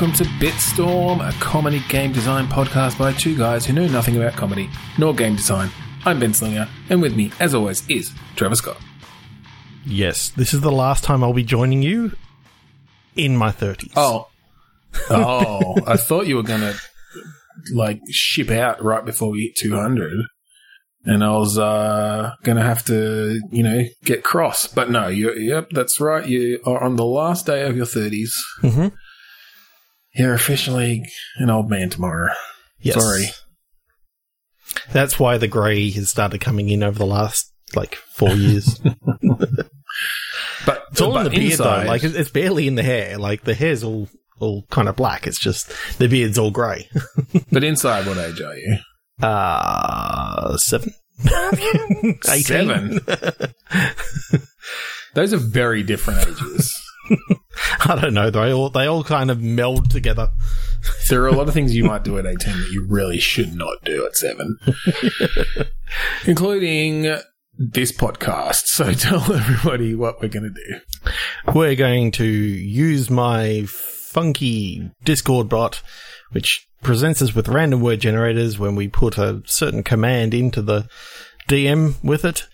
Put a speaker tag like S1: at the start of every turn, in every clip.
S1: welcome to Bitstorm, a comedy game design podcast by two guys who know nothing about comedy nor game design. I'm Ben Slinger, and with me, as always, is Trevor Scott.
S2: Yes, this is the last time I'll be joining you in my 30s.
S1: Oh. Oh, I thought you were going to, like, ship out right before we hit 200. And I was uh, going to have to, you know, get cross. But no, you yep, that's right. You are on the last day of your 30s.
S2: Mhm.
S1: You're officially an old man tomorrow.
S2: Yes.
S1: Sorry.
S2: That's why the grey has started coming in over the last, like, four years.
S1: But
S2: It's all
S1: but
S2: in the beard,
S1: inside-
S2: though. Like, it's it's barely in the hair. Like, the hair's all, all kind of black. It's just, the beard's all grey.
S1: But inside, what age are you?
S2: Uh, seven? 18.
S1: Seven. Those are very different ages.
S2: I don't know. They all, they all kind of meld together.
S1: There are a lot of things you might do at 18 that you really should not do at 7. Including this podcast. So tell everybody what we're going to do.
S2: We're going to use my funky Discord bot, which presents us with random word generators when we put a certain command into the DM with it,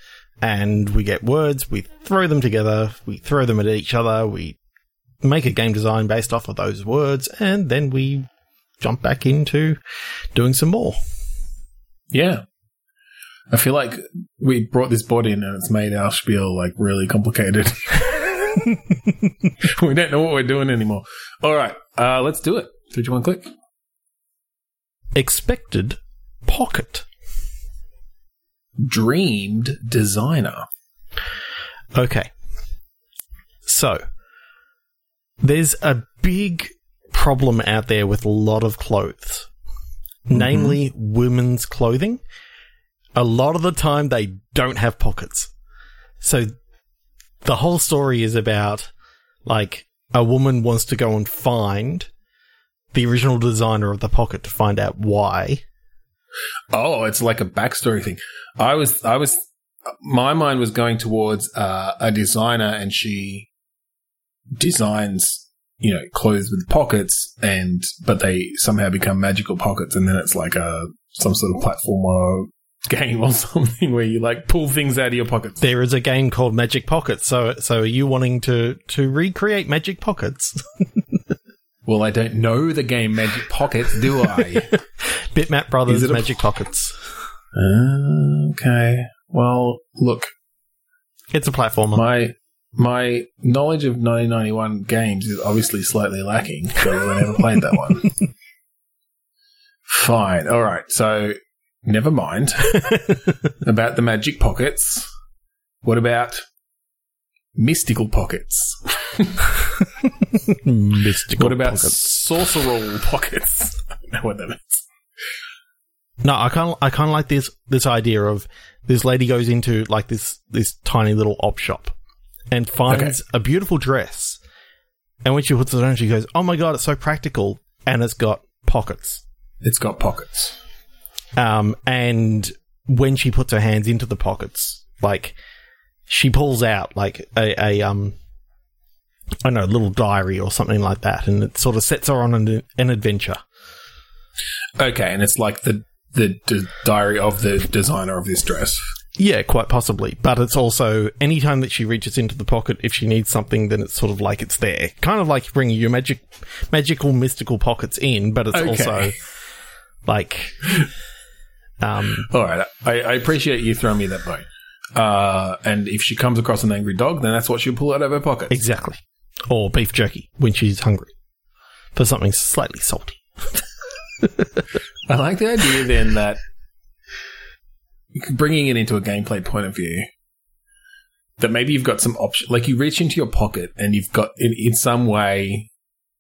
S2: and we get words, we throw them together, we throw them at each other, we make a game design based off of those words, and then we jump back into doing some more.
S1: Yeah. I feel like we brought this board in and it's made our spiel like really complicated. we don't know what we're doing anymore. All right, uh, let's do it. Three, two, one, click.
S2: Expected pocket.
S1: Dreamed designer.
S2: Okay. So, there's a big problem out there with a lot of clothes, mm-hmm. namely women's clothing. A lot of the time, they don't have pockets. So, the whole story is about like a woman wants to go and find the original designer of the pocket to find out why.
S1: Oh, it's like a backstory thing. I was, I was, my mind was going towards uh, a designer, and she designs, you know, clothes with pockets, and but they somehow become magical pockets, and then it's like a some sort of platformer game or something where you like pull things out of your pockets.
S2: There is a game called Magic Pockets. So, so are you wanting to to recreate Magic Pockets?
S1: Well, I don't know the game Magic Pockets, do I?
S2: Bitmap Brothers
S1: Is it a-
S2: Magic Pockets.
S1: Uh, okay. Well, look,
S2: It's a platformer.
S1: my my knowledge of 1991 games is obviously slightly lacking because I never played that one. Fine. All right. So, never mind about the magic pockets. What about mystical pockets?
S2: Mystical
S1: What about
S2: pockets.
S1: sorceral pockets? I don't know what that is.
S2: No, I kind of I kind of like this this idea of this lady goes into like this this tiny little op shop and finds a beautiful dress, and when she puts it on, she goes, "Oh my god, it's so practical!" And it's got pockets.
S1: It's got pockets.
S2: Um, and when she puts her hands into the pockets, like she pulls out like a, a um, I don't know, a little diary or something like that, and it sort of sets her on an, an adventure.
S1: Okay, and it's like the the d- diary of the designer of this dress.
S2: Yeah, quite possibly. But it's also any time that she reaches into the pocket, if she needs something, then it's sort of like it's there. Kind of like bringing your magic, magical, mystical pockets in, but it's
S1: Okay.
S2: also like, um,
S1: All right, I, I appreciate you throwing me that bone. Uh, and if she comes across an angry dog, then that's what she'll pull out of her pocket.
S2: exactly. Or beef jerky when she's hungry for something slightly salty.
S1: I like the idea then that bringing it into a gameplay point of view, that maybe you've got some option, like you reach into your pocket and you've got in, in some way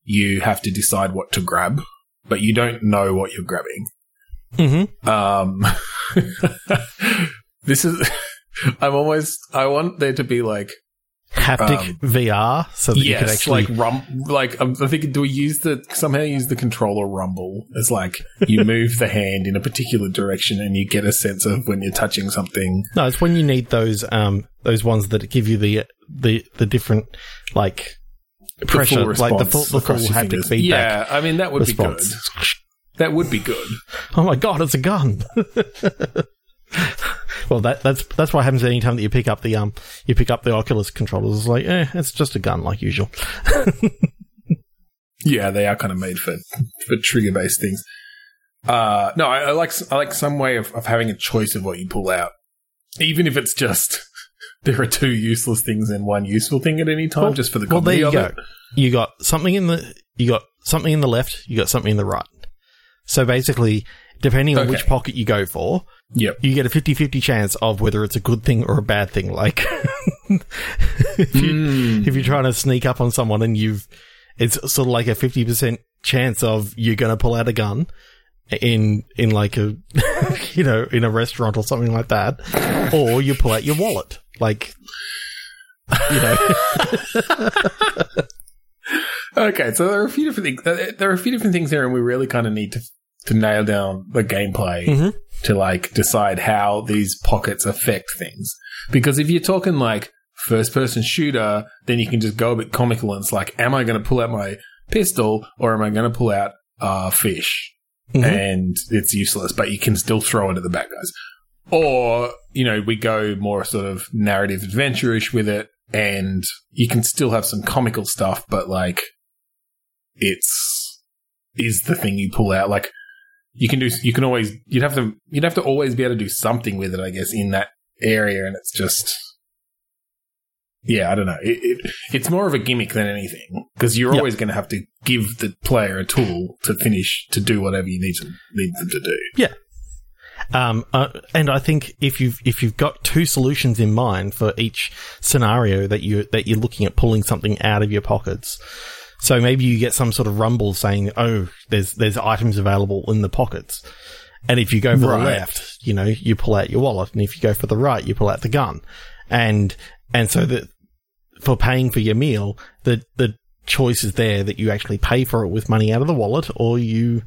S1: you have to decide what to grab, but you don't know what you're grabbing.
S2: Mm-hmm.
S1: Um, this is. I'm almost. I want there to be like
S2: Haptic
S1: Um,
S2: VR so that you can
S1: yes,
S2: actually.
S1: like rum. Like I'm, I'm do we use the somehow use the controller rumble as like you move the hand in a particular direction and you get a sense of when you're touching something.
S2: no, it's when you need those um those ones that give you the the the different like pressure,
S1: full
S2: like the full, the full haptic
S1: fingers.
S2: feedback.
S1: Yeah, I mean that would
S2: response.
S1: be good. That would be good.
S2: Oh my god, it's a gun. well, that that's that's what happens anytime that you pick up the um you pick up the Oculus controllers. It's like, eh, it's just a gun like usual.
S1: Yeah, they are kind of made for for trigger based things. Uh, no, I, I like I like some way of, of having a choice of what you pull out, even if it's just there are two useless things and one useful thing at any time,
S2: Well-
S1: just for the
S2: Well, there you
S1: of
S2: go.
S1: it.
S2: You got something in the you got something in the left, you got something in the right. So basically, depending on
S1: Okay.
S2: which pocket you go for,
S1: Yep.
S2: you get a 50-50 chance of whether it's a good thing or a bad thing. Like if you
S1: Mm.
S2: if you're trying to sneak up on someone and you've it's sort of like a 50% chance of you're going to pull out a gun in in like a you know in a restaurant or something like that or you pull out your wallet like you know
S1: Okay, so there are a few different things. There are a few different things here, and we really kind of need to to nail down the gameplay
S2: Mhm.
S1: to like decide how these pockets affect things. Because if you're talking like first person shooter, then you can just go a bit comical and it's like, am I going to pull out my pistol or am I going to pull out uh, fish?
S2: Mhm.
S1: And it's useless, but you can still throw it at the bad guys. Or, you know, we go more sort of narrative adventure-ish with it and you can still have some comical stuff, but like it's is the thing you pull out. Like you can do, you can always, you'd have to, you'd have to always be able to do something with it, I guess, in that area. And it's just, yeah, I don't know. It, it it's more of a gimmick than anything because you're
S2: Yep.
S1: always going to have to give the player a tool to finish to do whatever you need to need them to do. Yeah.
S2: Um, uh, and I think if you've if you've got two solutions in mind for each scenario that you that you're looking at pulling something out of your pockets, so maybe you get some sort of rumble saying, "Oh, there's there's items available in the pockets," and if you go for
S1: Right.
S2: the left, you know, you pull out your wallet, and if you go for the right, you pull out the gun, and and so that for paying for your meal, the the choice is there that you actually pay for it with money out of the wallet, or you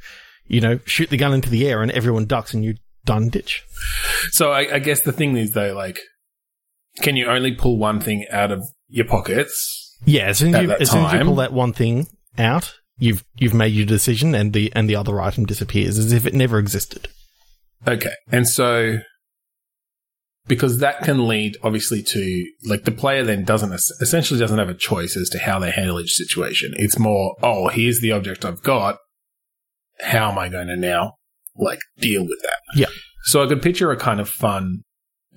S2: you know shoot the gun into the air and everyone ducks and you done ditch.
S1: So I, I guess the thing is though, like, can you only pull one thing out of your pockets?
S2: Yeah, as soon as, you, as soon as you pull that one thing out, you've you've made your decision, and the and the other item disappears as if it never existed.
S1: Okay, and so because that can lead obviously to like the player then doesn't essentially doesn't have a choice as to how they handle each situation. It's more, oh, here's the object I've got. How am I going to now like deal with that?
S2: Yeah.
S1: So I could picture a kind of fun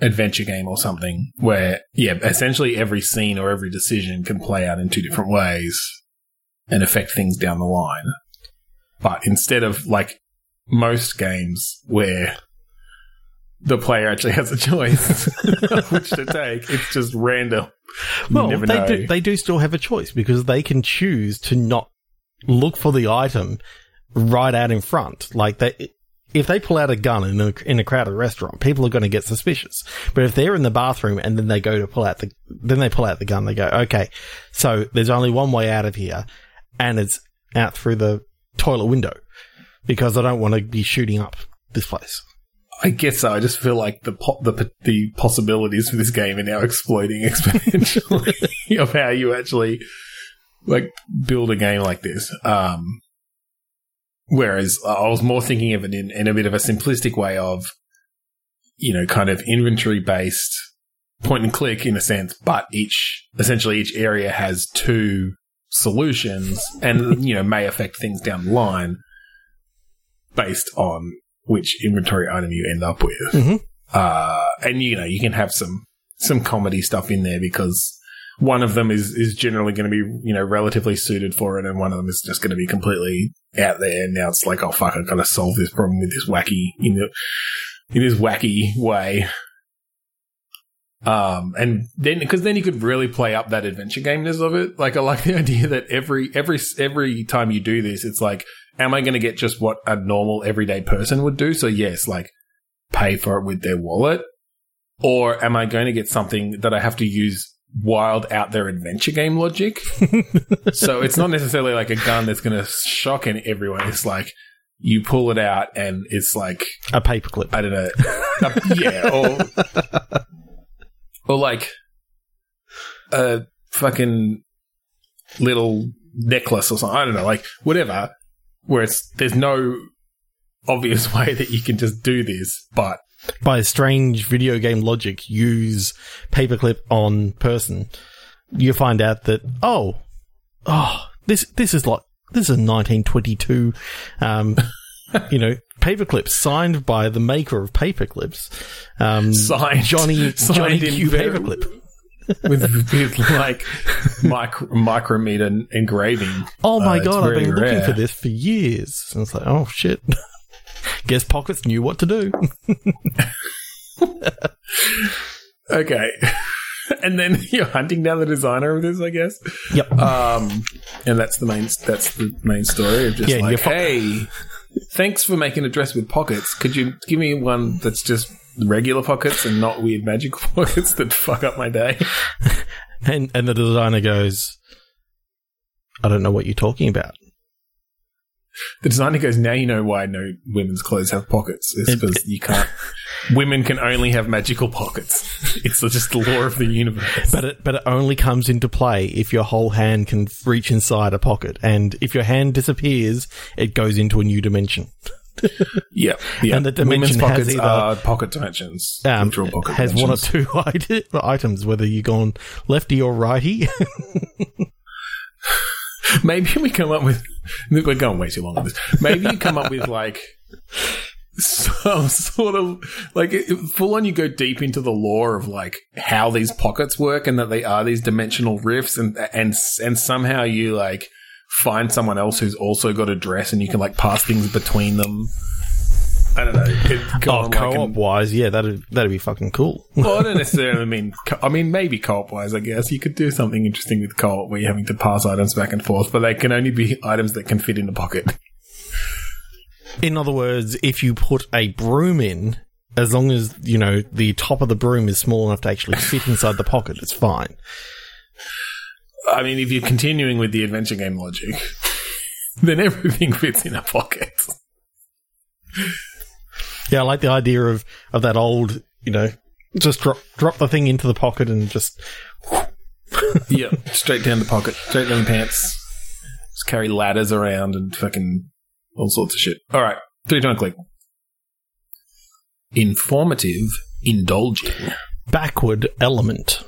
S1: adventure game or something where, yeah, essentially every scene or every decision can play out in two different ways and affect things down the line. But instead of like most games where the player actually has a choice of which to take, it's just random.
S2: Well, they
S1: know.
S2: do they do still have a choice because they can choose to not look for the item right out in front. Like they. If they pull out a gun in a, in a crowded restaurant, people are going to get suspicious. But if they're in the bathroom and then they go to pull out the, then they pull out the gun, they go, okay, so there's only one way out of here and it's out through the toilet window because I don't want to be shooting up this place.
S1: I guess so. I just feel like the po- the the possibilities for this game are now exploding exponentially of how you actually like build a game like this. Um, whereas I was more thinking of it in, in a bit of a simplistic way of, you know, kind of inventory based point and click in a sense, but each essentially each area has two solutions and you know may affect things down the line based on which inventory item you end up with.
S2: Mhm.
S1: Uh, and you know, you can have some some comedy stuff in there because one of them is is generally going to be you know relatively suited for it, and one of them is just going to be completely out there. And now it's like, oh fuck, I've got to solve this problem with this wacky in the in this wacky way. Um, and then because then you could really play up that adventure gameness of it. Like I like the idea that every every every time you do this, it's like, am I going to get just what a normal everyday person would do? So yes, like pay for it with their wallet, or am I going to get something that I have to use wild out there adventure game logic? so it's not necessarily like a gun that's going to shock in everyone. It's like you pull it out and it's like
S2: A paperclip.
S1: I don't know. Uh, yeah, or or like a fucking little necklace or something. I don't know, like whatever. Where it's there's no obvious way that you can just do this, but
S2: By strange video game logic, use paperclip on person. You find out that oh, oh, this this is like this is a 1922, um, you know, paperclips signed by the maker of paperclips, um,
S1: Signed-
S2: Johnny
S1: signed
S2: Johnny
S1: in
S2: Q paperclip.
S1: with, with like micro, micrometer engraving.
S2: Oh my
S1: Uh,
S2: god, I've been looking for this for years. And it's like, oh shit. Guess Pockets knew what to do.
S1: Okay. and then you're hunting down the designer of this, I guess.
S2: Yep.
S1: Um, and that's the main that's the main story of just
S2: Yeah,
S1: like,
S2: fu-
S1: hey, thanks for making a dress with pockets. Could you give me one that's just regular pockets and not weird magical pockets that fuck up my day?
S2: And and the designer goes, I don't know what you're talking about.
S1: The designer goes, now you know why no women's clothes have pockets. It's
S2: It-
S1: because you can't. Women can only have magical pockets. It's just the law of the universe.
S2: But it but it only comes into play if your whole hand can reach inside a pocket. And if your hand disappears, it goes into a new dimension.
S1: Yeah, yeah.
S2: And the
S1: women's
S2: dimension has
S1: pockets
S2: either-
S1: are pocket dimensions.
S2: Um,
S1: pocket
S2: has one or two ite- items, whether you're gone lefty or righty.
S1: Maybe we come up with. We're going way too long on this. Maybe you come up with like some sort of like full on. You go deep into the lore of like how these pockets work and that they are these dimensional rifts, and and and somehow you like find someone else who's also got a dress, and you can like pass things between them. I don't know. It,
S2: oh,
S1: on, like,
S2: co-op
S1: an-
S2: wise, yeah, that'd that'd be fucking cool.
S1: well, I don't necessarily mean. Co- I mean, maybe co-op wise. I guess you could do something interesting with co-op where you're having to pass items back and forth, but they can only be items that can fit in the pocket.
S2: In other words, if you put a broom in, as long as you know the top of the broom is small enough to actually fit inside the pocket, it's fine.
S1: I mean, if you're continuing with the adventure game logic, then everything fits in a pocket.
S2: Yeah, I like the idea of of that old, you know, just drop drop the thing into the pocket and just
S1: yeah, straight down the pocket, straight down the pants. Just carry ladders around and fucking all sorts of shit. All right, three time click. Informative, indulging.
S2: backward element.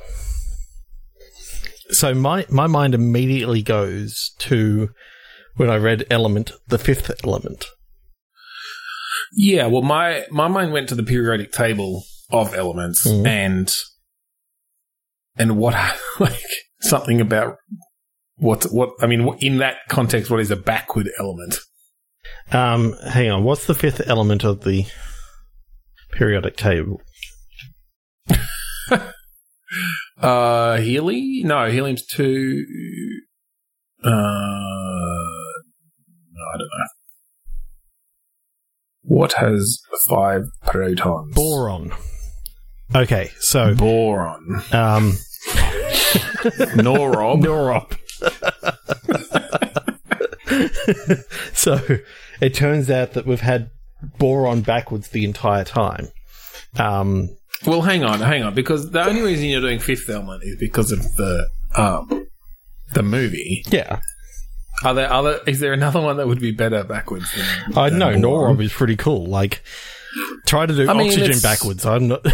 S2: So my my mind immediately goes to when I read element, the fifth element.
S1: Yeah, well, my my mind went to the periodic table of elements
S2: Mhm.
S1: and and what like something about what what I mean in that context, what is a backward element?
S2: Um, hang on, what's the fifth element of the periodic table?
S1: Uh, Healy? No, helium's two. Uh, What has five protons?
S2: Boron. Okay, so
S1: Boron.
S2: um,
S1: Norob.
S2: Norop. so it turns out that we've had boron backwards the entire time. Um,
S1: Well, hang on, hang on, because the only reason you're doing Fifth Element is because of the um the movie.
S2: yeah,
S1: Are there other? Is there another one that would be better backwards? Than,
S2: I know
S1: Boron?
S2: Norob is pretty cool. Like, try to do
S1: I mean,
S2: oxygen
S1: it's-
S2: backwards. I'm not.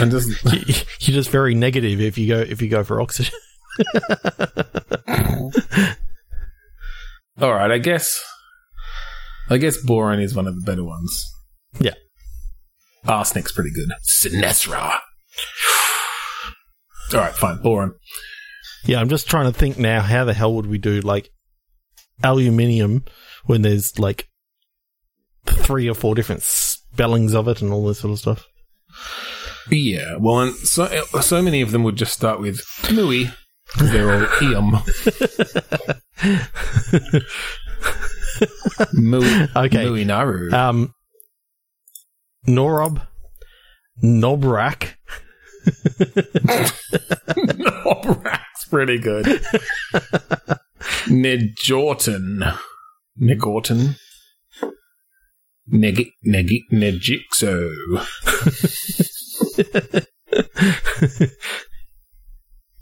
S1: And just
S2: You're just very negative if you go if you go for oxygen.
S1: all right, I guess. I guess boron is one of the better ones.
S2: Yeah.
S1: Arsenic's pretty good. Sinestra. All right, fine. boring.
S2: Yeah, I'm just trying to think now. How the hell would we do like aluminium when there's like three or four different spellings of it and all this sort of stuff?
S1: Yeah, well, and so so many of them would just start with Mui. They're all Eum. Mui,
S2: Okay.
S1: Mui Naru.
S2: Um, Norob, Nobrak,
S1: Nobrak's pretty good. Nedjorton. Negorton. Neg Neg Nejixo.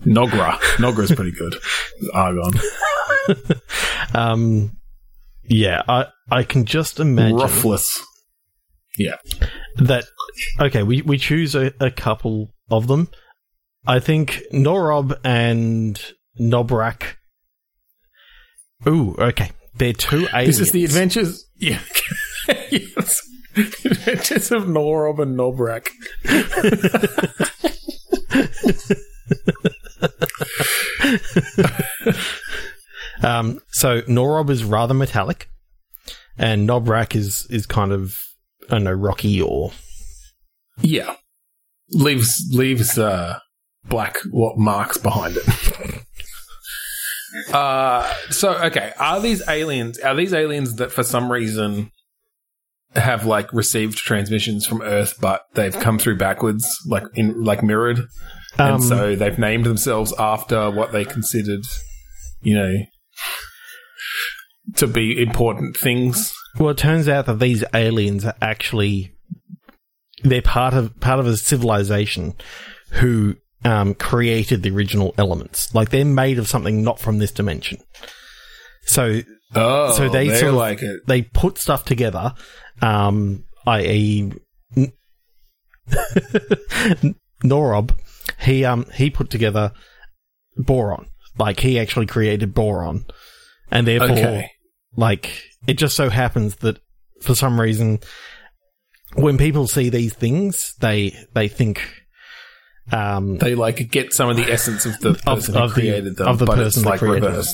S1: Nogra. Nogra's pretty good. Argon.
S2: um, yeah, I I can just imagine
S1: Roughless. Yeah.
S2: that. Okay, we we choose a, a couple of them. I think Norob and Nobrak. Ooh, okay. They're two aliens.
S1: This is the adventures. Yeah. yes. The adventures of Norob and Nobrak.
S2: Um, so Norob is rather metallic, and Nobrak is is kind of I don't know rocky or
S1: Yeah. Leaves leaves uh black what marks behind it. uh so okay, are these aliens are these aliens that for some reason have like received transmissions from Earth but they've come through backwards, like in like mirrored?
S2: um,
S1: and so they've named themselves after what they considered, you know, to be important things.
S2: Well, it turns out that these aliens are actually they're part of part of a civilization who um, created the original elements. Like they're made of something not from this dimension. So
S1: Oh,
S2: So they sort of-
S1: like it.
S2: they put stuff together, um, i.e., N- Norob. He um he put together boron. Like he actually created boron, and therefore,
S1: Okay.
S2: like it just so happens that for some reason, when people see these things, they they think um
S1: They like get some of the essence of the person who
S2: of the-
S1: created them,
S2: of the person
S1: like
S2: created them.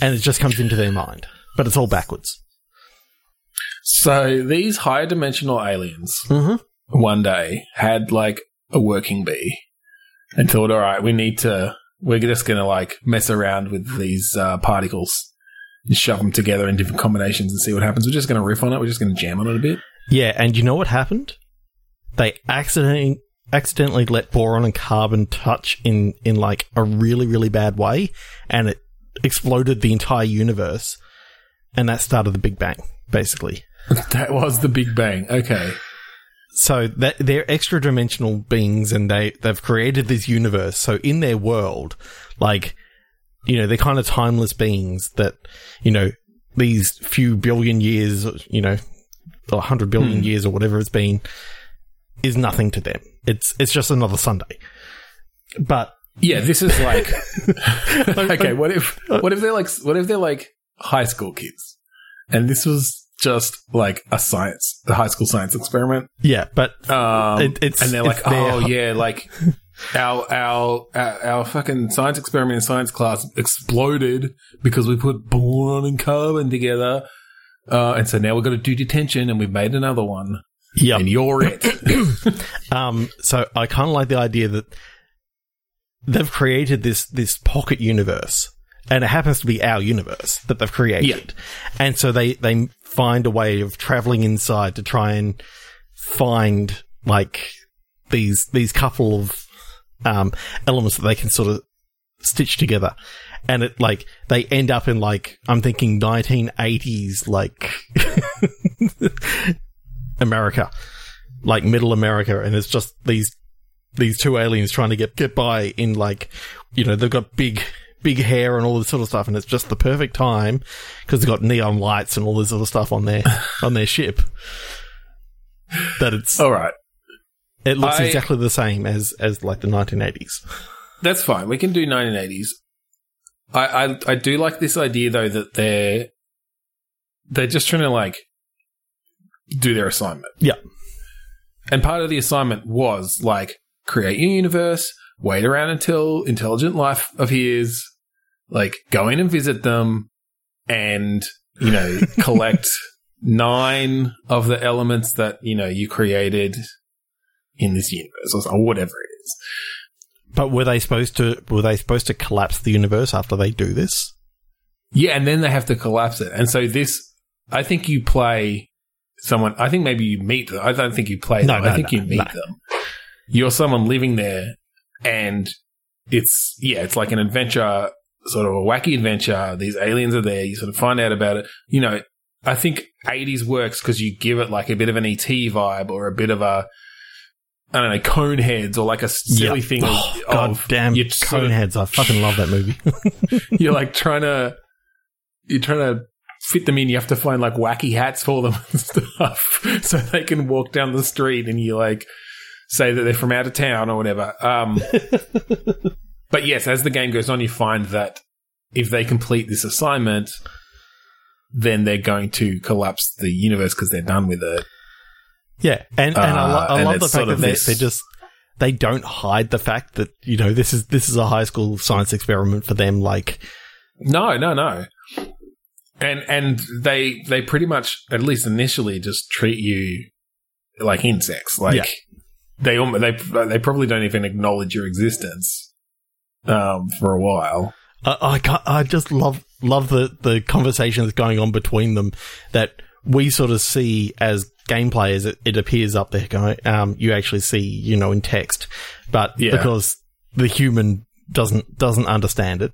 S2: and it just comes into their mind, but it's all backwards.
S1: So these higher dimensional aliens
S2: Mm-hmm.
S1: one day had like a working bee and thought, all right, we need to, we're just going to like mess around with these uh, particles and shove them together in different combinations and see what happens. We're just going to riff on it. We're just going to jam on it a bit.
S2: Yeah, and you know what happened? They accidentally accidentally let boron and carbon touch in in like a really really bad way, and it exploded the entire universe, and that started the Big Bang basically.
S1: That was the Big Bang. Okay.
S2: So that they're extra dimensional beings, and they they've created this universe. So in their world, like you know, they're kind of timeless beings that you know these few billion years, you know, or hundred billion
S1: Hmm.
S2: years or whatever it's been, is nothing to them. It's it's just another Sunday. But
S1: Yeah, this is like okay. What if what if they're like what if they're like high school kids, and this was just like a science, a high school science experiment.
S2: yeah, but
S1: Um,
S2: It- it's-
S1: and they're like,
S2: their-
S1: oh yeah, like our, our our our fucking science experiment in science class exploded because we put boron and carbon together, uh, and so now we've got to do detention, and we've made another one,
S2: yeah.
S1: and you're it.
S2: Um, so I kind of like the idea that they've created this this pocket universe, and it happens to be our universe that they've created.
S1: Yeah.
S2: And so they they find a way of traveling inside to try and find like these these couple of um, elements that they can sort of stitch together. And it like they end up in like I'm thinking 1980s like America, like middle America, and it's just these these two aliens trying to get get by in like you know they've got big big hair and all this sort of stuff, and it's just the perfect time because they've got neon lights and all this sort of stuff on their on their ship. That it's
S1: All right,
S2: it looks
S1: I-
S2: exactly the same as as like the 1980s.
S1: that's fine. We can do 1980s. I, I I do like this idea though that they're they're just trying to like do their assignment.
S2: Yeah.
S1: And part of the assignment was like create your universe, wait around until intelligent life appears, like go in and visit them, and you know collect nine of the elements that you know you created in this universe or, or whatever it is.
S2: But were they supposed to were they supposed to collapse the universe after they do this?
S1: Yeah, and then they have to collapse it. And so this, I think you play someone. I think maybe you meet them. I don't think you play
S2: No,
S1: them.
S2: no,
S1: I think
S2: no,
S1: you meet them. You're someone living there, and it's yeah, it's like an adventure, sort of a wacky adventure. These aliens are there. You sort of find out about it. You know, I think 80s works because you give it like a bit of an ET vibe or a bit of a I don't know, cone heads or like a silly
S2: Yeah.
S1: thing of,
S2: Oh, God
S1: of
S2: damn
S1: sort of-
S2: Coneheads. I fucking love that movie.
S1: you're like trying to you're trying to fit them in. You have to find like wacky hats for them and stuff so they can walk down the street and you like say that they're from out of town or whatever. Um, but yes, as the game goes on, you find that if they complete this assignment, then they're going to collapse the universe because they're done with it.
S2: Yeah, and and I, lo-
S1: Uh,
S2: I
S1: and
S2: love the fact that
S1: of
S2: they,
S1: this-
S2: they just they don't hide the fact that you know this is this is a high school science experiment for them. Like,
S1: No, no, no. And and they they pretty much at least initially just treat you like insects. Like
S2: Yeah.
S1: they they they probably don't even acknowledge your existence um, for a while.
S2: I I, can't, I just love love the the conversation that's going on between them that we sort of see as game players. It, it appears up there going, um, you actually see, you know, in text, but
S1: Yeah.
S2: because the human doesn't doesn't understand it.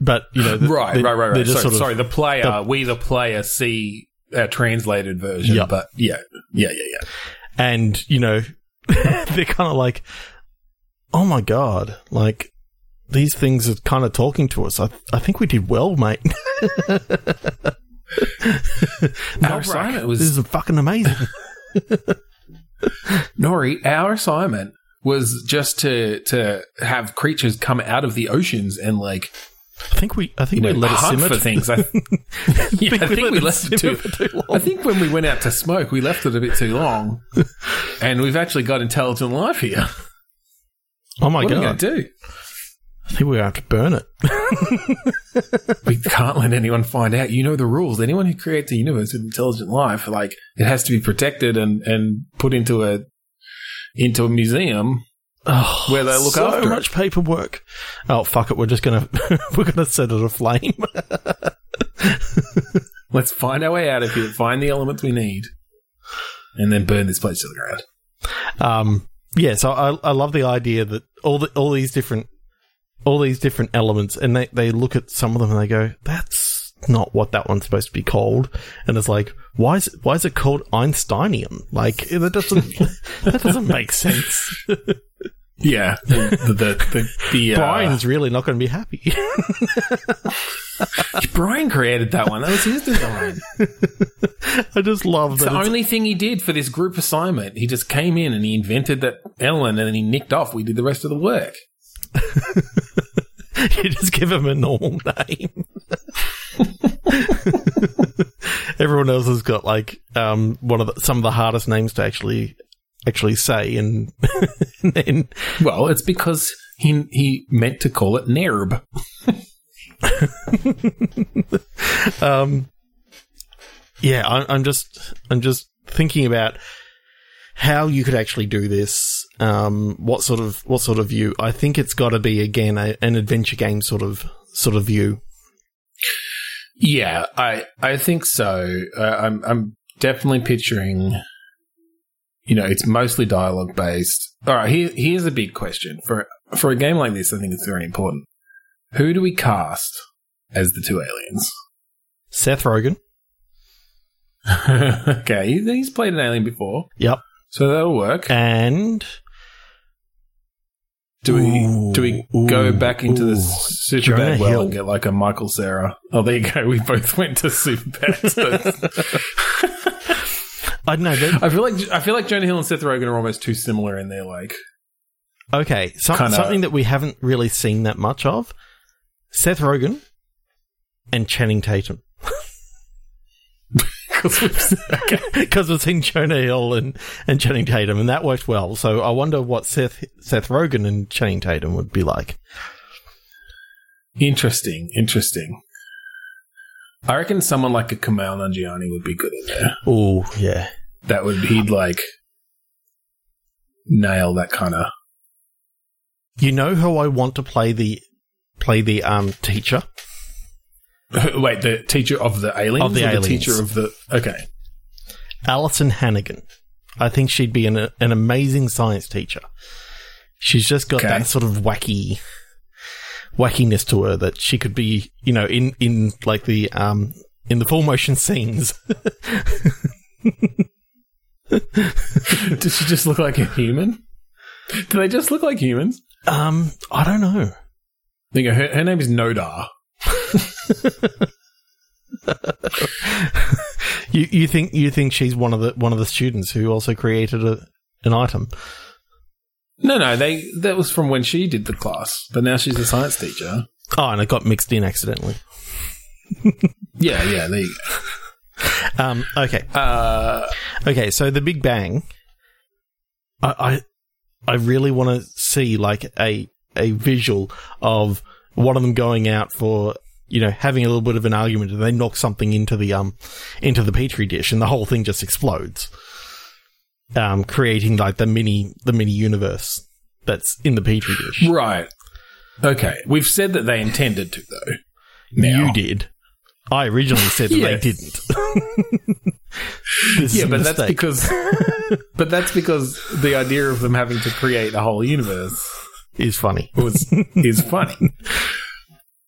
S2: But you know, the-
S1: Right,
S2: the-
S1: right, right, right. So,
S2: sort of-
S1: sorry, the player,
S2: the-
S1: we the player see a translated version,
S2: Yeah.
S1: but yeah, yeah, yeah, yeah.
S2: and you know they're kind of like oh my god like these things are kind of talking to us i, I think we did well mate
S1: Our assignment was
S2: this is fucking amazing
S1: Nori. Our assignment was just to to have creatures come out of the oceans and like
S2: i think we i think
S1: you know
S2: we let it simmer
S1: for things. I, yeah, I think we left it too.
S2: for too long.
S1: I think when we went out to smoke, we left it a bit too long, and we've actually got intelligent life here.
S2: oh my
S1: What are we
S2: god
S1: to do?
S2: I think we're going to have to burn it
S1: We can't let anyone find out. You know the rules. Anyone who creates a universe with intelligent life, like it has to be protected and and put into a into a museum.
S2: oh,
S1: Where they look
S2: so
S1: after it.
S2: much paperwork oh fuck it we're just gonna we're gonna set it aflame
S1: Let's find our way out of here. Find the elements we need, and then burn this place to the ground.
S2: Um, yeah, so I, I love the idea that all the all these different all these different elements, and they they look at some of them and they go, "That's not what that one's supposed to be called," and it's like, why is why is it called Einsteinium? Like that doesn't that doesn't make sense.
S1: Yeah, the the the, the, the uh,
S2: Brian's really not going to be happy.
S1: Brian created that one. That was his design.
S2: I just love
S1: It's
S2: that.
S1: the
S2: It's,
S1: only thing he did for this group assignment. He just came in and he invented that element and then he nicked off. We did the rest of the work.
S2: you just give him a normal name. Everyone else has got like um one of the, some of the hardest names to actually actually say, and, and then
S1: Well, it's because he he meant to call it NERB.
S2: um yeah, I, I'm just I'm just thinking about how you could actually do this. Um, what sort of what sort of view? I think it's got to be again a, an adventure game sort of sort of view.
S1: Yeah, I I think so. Uh, I'm I'm definitely picturing. You know, it's mostly dialogue based. All right, here, here's a big question for for a game like this. I think it's very important. Who do we cast as the two aliens?
S2: Seth Rogen.
S1: okay, he's played an alien before,
S2: Yep.
S1: so that'll work.
S2: And
S1: Do we
S2: Ooh,
S1: do we
S2: ooh,
S1: go back into the
S2: ooh.
S1: super
S2: Jonah
S1: bad well
S2: Hill.
S1: and get like a Michael Cera? Oh, there you go. We both went to super bad.
S2: I don't know.
S1: I feel like I feel like Jonah Hill and Seth Rogen are almost too similar in their like.
S2: Okay, some,
S1: Kinda-
S2: something that we haven't really seen that much of: Seth Rogen and Channing Tatum.
S1: 'Cause we've- okay.
S2: Because we've Jonah Hill and, and Channing Tatum, and that worked well. So I wonder what Seth Seth Rogen and Channing Tatum would be like.
S1: Interesting, interesting. I reckon someone like a Kumail Nanjiani would be good in there.
S2: Oh yeah,
S1: That would he'd like nail that kind of.
S2: you know who I want to play the play the um teacher
S1: Wait, the teacher of the aliens,
S2: Of the aliens.
S1: the teacher of the okay.
S2: Alyson Hannigan. I think she'd be an an amazing science teacher. She's just got
S1: Okay.
S2: that sort of wacky wackiness to her that she could be, you know, in in like the um in the full motion scenes.
S1: Does she just look like a human? Do they just look like humans?
S2: Um, I don't know.
S1: You go. Her, her name is Nodar.
S2: You you think you think she's one of the one of the students who also created a, an item?
S1: No, no, they that was from when she did the class, but now she's a science teacher.
S2: Oh, and it got mixed in accidentally.
S1: Yeah, yeah. There
S2: Um, okay.
S1: Uh,
S2: okay. So the Big Bang, I I, I really want to see like a a visual of one of them going out for you know having a little bit of an argument, and they knock something into the um into the petri dish, and the whole thing just explodes, um, creating like the mini the mini universe that's in the petri dish.
S1: right. Okay, we've said that they intended to, though. Now.
S2: You did. I originally said that they didn't.
S1: Yeah, but that's because, but that's because the idea of them having to create a whole universe
S2: is funny.
S1: was is funny.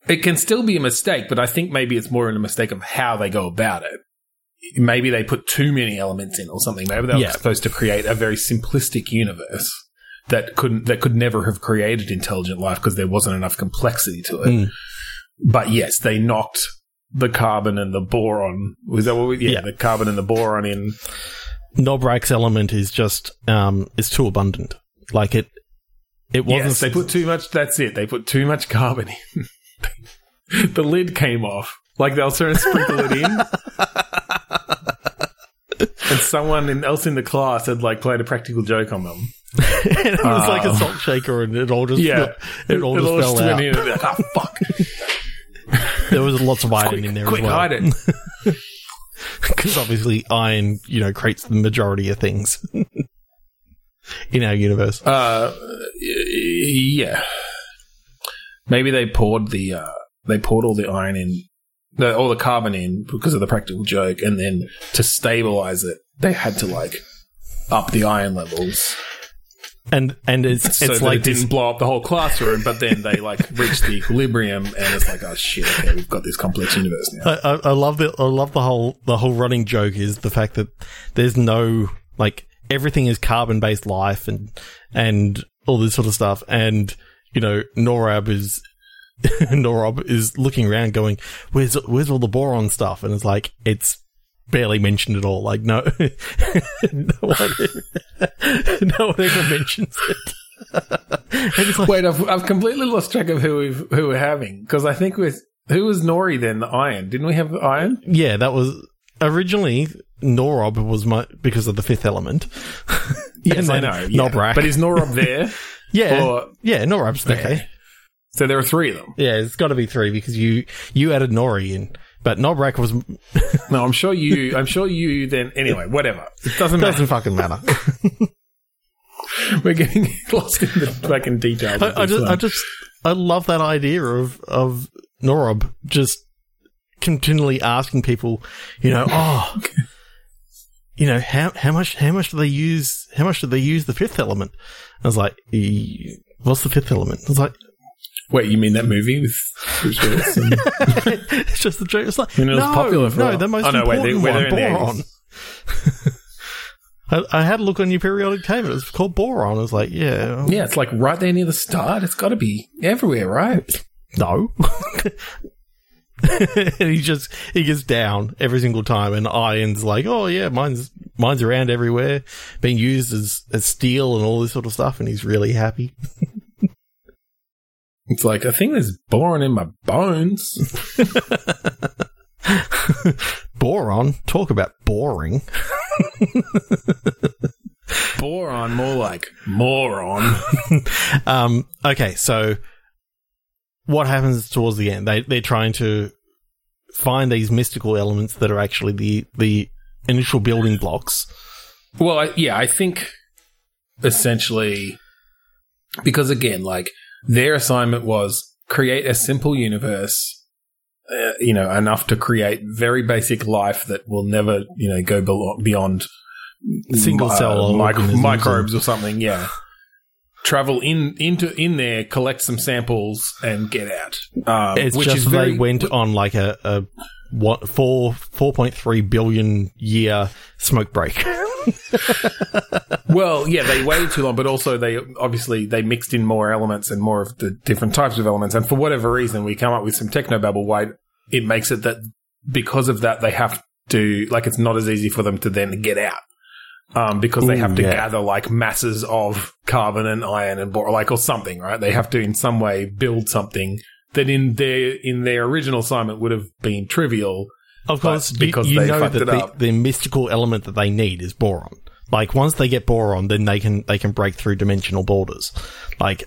S1: It can still be a mistake, but I think maybe it's more in a mistake of how they go about it. Maybe they put too many elements in or something. Maybe they were
S2: Yeah.
S1: supposed to create a very simplistic universe that couldn't that could never have created intelligent life because there wasn't enough complexity to it.
S2: Mm.
S1: But yes, they knocked the carbon and the boron. Was that what we, yeah,
S2: Yeah.
S1: the carbon and the boron in.
S2: Nobrak's element is just um is too abundant. Like it it wasn't
S1: Yes, they put too much. That's it. They put too much carbon in. the lid came off. Like they were trying to sprinkle it in. and someone else in the class had like played a practical joke on them.
S2: it was like a
S1: Oh.
S2: salt shaker and it all just
S1: Yeah,
S2: it all just fell
S1: went
S2: out.
S1: in and like, oh fuck!
S2: There was lots of iron
S1: quick,
S2: in there
S1: quick,
S2: as well.
S1: hide it.
S2: Because obviously iron, you know, creates the majority of things in our universe.
S1: Uh, yeah. Maybe they poured the uh, they poured all the iron in, the, all the carbon in because of the practical joke, and then to stabilize it, they had to like up the iron levels
S2: And and it's
S1: so
S2: it's like
S1: it didn't blow up the whole classroom. But then they like reached the equilibrium, and it's like, oh shit, okay, we've got this complex universe now.
S2: I, I, I love the I love the whole the whole running joke is the fact that there's no like everything is carbon based life and and all this sort of stuff and you know Norob is Norob is looking around going where's where's all the boron stuff and it's like it's barely mentioned at all like no no one no one ever mentions it like
S1: Wait, I've, I've completely lost track of who we've who we're having because I think with who was Nori then the iron? Didn't we have iron?
S2: Yeah, that was originally Norob was my because of the fifth element.
S1: Yes, I know. Yeah.
S2: Nobrak.
S1: But is Norob there?
S2: Yeah,
S1: Or-
S2: yeah, Norob's there.
S1: Okay. So there are three of them.
S2: Yeah, it's got to be three because you you added Nori in, but Nobrak was
S1: No, I'm sure you. I'm sure you. Then anyway, whatever. It doesn't matter.
S2: doesn't fucking matter.
S1: We're getting lost in the fucking details.
S2: I, I just
S1: one.
S2: I just I love that idea of of Norob just continually asking people, you know, oh. You know how how much how much do they use how much do they use the fifth element? I was like, "E- what's the fifth element? I was like,
S1: Wait, you mean that movie with Bruce Willis? and-
S2: it's just the joke. It's like
S1: And it was
S2: no,
S1: popular for
S2: no, the most
S1: Oh, no, wait,
S2: important
S1: they-
S2: one,
S1: they the
S2: boron. I, I had a look on your periodic table. It's called boron. I was like, yeah,
S1: yeah, it's like right there near the start. It's got to be everywhere, right?
S2: no. and he just he gets down every single time, and Iron's like, oh yeah, mine's mine's around everywhere, being used as as steel and all this sort of stuff, and he's really happy.
S1: It's like I think there's boron in my bones.
S2: Boron, talk about boring.
S1: boron, more like moron.
S2: Um, okay, so what happens towards the end? They they're trying to find these mystical elements that are actually the the initial building blocks.
S1: Well, I, yeah, I think essentially because again, like their assignment was create a simple universe, uh, you know, enough to create very basic life that will never, you know, go belo- beyond
S2: Single cell
S1: micro-
S2: organisms
S1: microbes or something. Yeah, travel in into in there, collect some samples, and get out. Um,
S2: It's
S1: which
S2: just
S1: is
S2: they
S1: very
S2: went on like a, a what four four point three billion year smoke break.
S1: Well, yeah, they waited too long, but also they obviously they mixed in more elements and more of the different types of elements. And for whatever reason, we come up with some techno technobabble. Why it makes it that because of that they have to like it's not as easy for them to then get out. Um, because they
S2: Ooh,
S1: have to
S2: yeah.
S1: gather like masses of carbon and iron and bor- like or something, right? They have to in some way build something that in their in their original assignment would have been trivial.
S2: Of course,
S1: because
S2: you, you
S1: they
S2: know that the, the mystical element that they need is boron. Like once they get boron, then they can they can break through dimensional borders. Like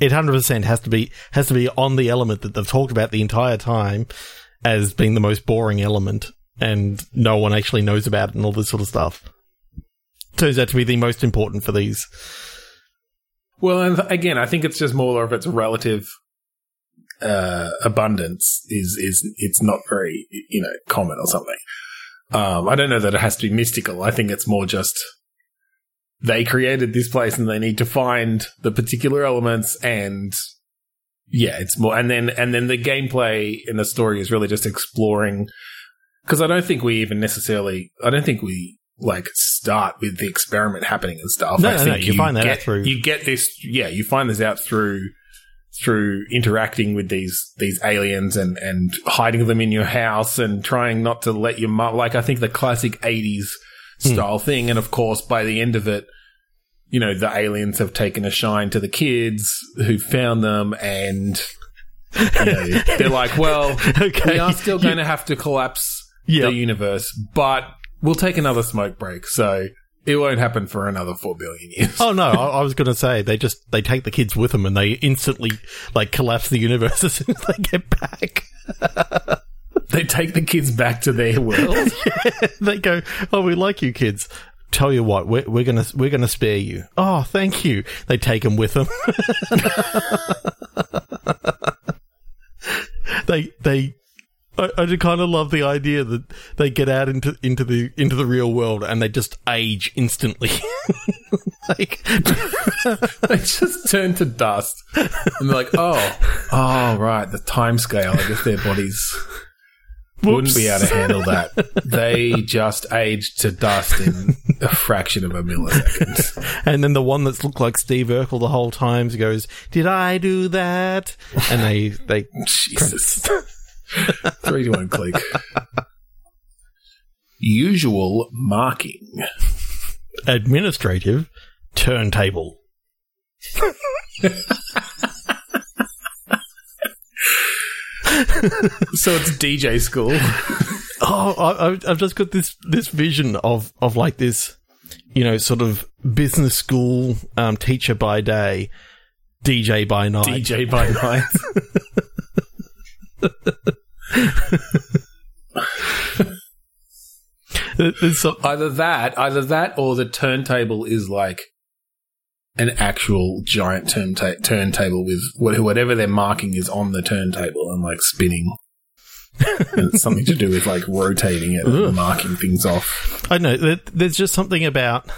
S2: it hundred percent has to be has to be on the element that they've talked about the entire time as being the most boring element, and no one actually knows about it and all this sort of stuff. Turns out to be the most important for these.
S1: Well, again, I think it's just more of its relative uh, abundance is is it's not very you know common or something. Um, I don't know that it has to be mystical. I think it's more just they created this place and they need to find the particular elements and yeah, it's more and then and then the gameplay in the story is really just exploring because I don't think we even necessarily I don't think we like start with the experiment happening and stuff.
S2: No,
S1: I
S2: no,
S1: think
S2: no, you find that out through-
S1: you get this yeah you find this out through through interacting with these these aliens and and hiding them in your house and trying not to let your mum like I think the classic 80s hmm. style thing and of course by the end of it you know the aliens have taken a shine to the kids who found them and you know, they're like well
S2: Okay,
S1: we are still going to have to collapse
S2: Yeah.
S1: the universe but we'll take another smoke break so it won't happen for another 4 billion years
S2: Oh no, I, I was going to say they just they take the kids with them and they instantly like collapse the universe as soon as they get back.
S1: they take the kids back to their world
S2: they go, "Oh, we like you kids." Tell you what, we're, we're gonna we're gonna spare you. Oh, thank you. They take them with them. they they. I, I kind of love the idea that they get out into into the into the real world and they just age instantly. like,
S1: they just turn to dust and they're like, oh, oh, right, the time scale. I guess their bodies wouldn't be able to handle that. They just aged to dust in a fraction of a millisecond.
S2: And then the one that's looked like Steve Urkel the whole time goes, "Did I do that?" And they they
S1: Jesus. Three to one click. Usual marking.
S2: administrative turntable.
S1: So it's DJ school.
S2: Oh, I, I've just got this this vision of of like this, you know, sort of business school um, teacher by day, DJ by night.
S1: DJ by night.
S2: Some,
S1: Either that, either that, or the turntable is like an actual giant turnta- turntable with wh- whatever their marking is on the turntable and like spinning. and it's something to do with like rotating it
S2: Ugh.
S1: and marking things off.
S2: I know. There's just something about,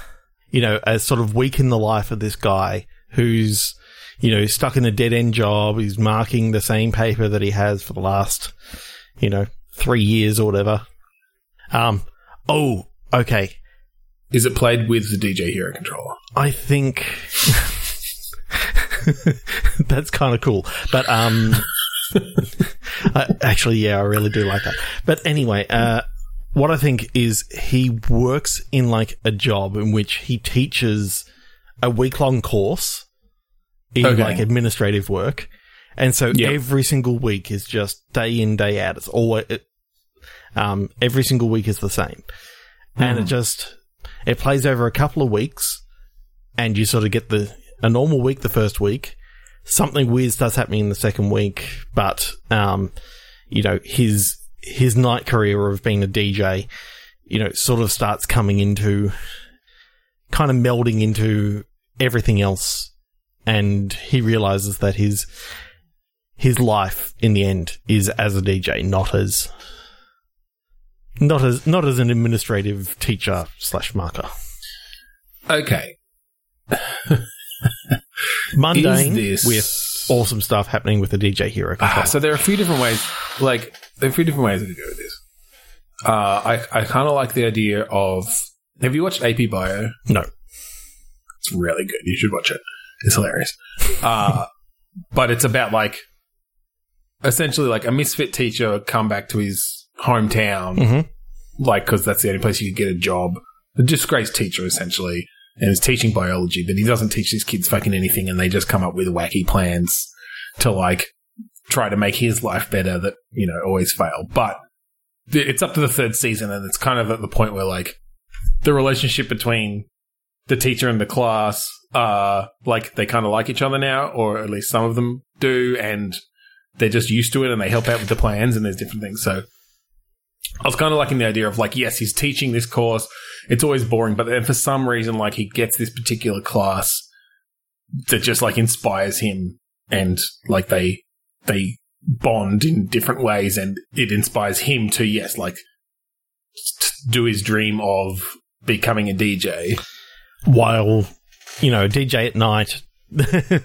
S2: you know, a sort of week in the life of this guy who's, you know, stuck in a dead end job. He's marking the same paper that he has for the last, you know, three years or whatever. Um, oh, okay.
S1: Is it played with the DJ Hero controller?
S2: I think that's kind of cool. But um, I, actually, yeah, I really do like that. But anyway, uh, what I think is he works in like a job in which he teaches a week long course in
S1: Okay.
S2: like administrative work. And so
S1: Yep.
S2: every single week is just day in, day out. It's always, it, um, every single week is the same. And it just, it plays over a couple of weeks and you sort of get the, a normal week the first week. Something weird starts happening in the second week, but, um, you know, his, his night career of being a DJ, you know, sort of starts coming into, kind of melding into everything else. And he realizes that his, his life in the end is as a DJ, not as, not as, not as an administrative teacher slash marker.
S1: Okay.
S2: Mundane
S1: this
S2: with awesome stuff happening with the DJ Hero
S1: Ah, so there are a few different ways. Like there are a few different ways to with this. Uh, I I kind of like the idea of Have you watched AP Bio?
S2: No.
S1: It's really good. You should watch it. It's hilarious. Uh, but it's about like essentially like a misfit teacher come back to his hometown,
S2: Mm-hmm.
S1: like because that's the only place you could get a job. A disgraced teacher essentially, and is teaching biology, but he doesn't teach these kids fucking anything, and they just come up with wacky plans to like try to make his life better that you know always fail. But it's up to the third season, and it's kind of at the point where like the relationship between the teacher and the class uh like they kind of like each other now or at least some of them do and they're just used to it and they help out with the plans and there's different things so i was kind of liking the idea of like yes he's teaching this course it's always boring but then for some reason like he gets this particular class that just like inspires him and like they they bond in different ways and it inspires him to yes like t- do his dream of becoming a dj
S2: While, you know, DJ at night.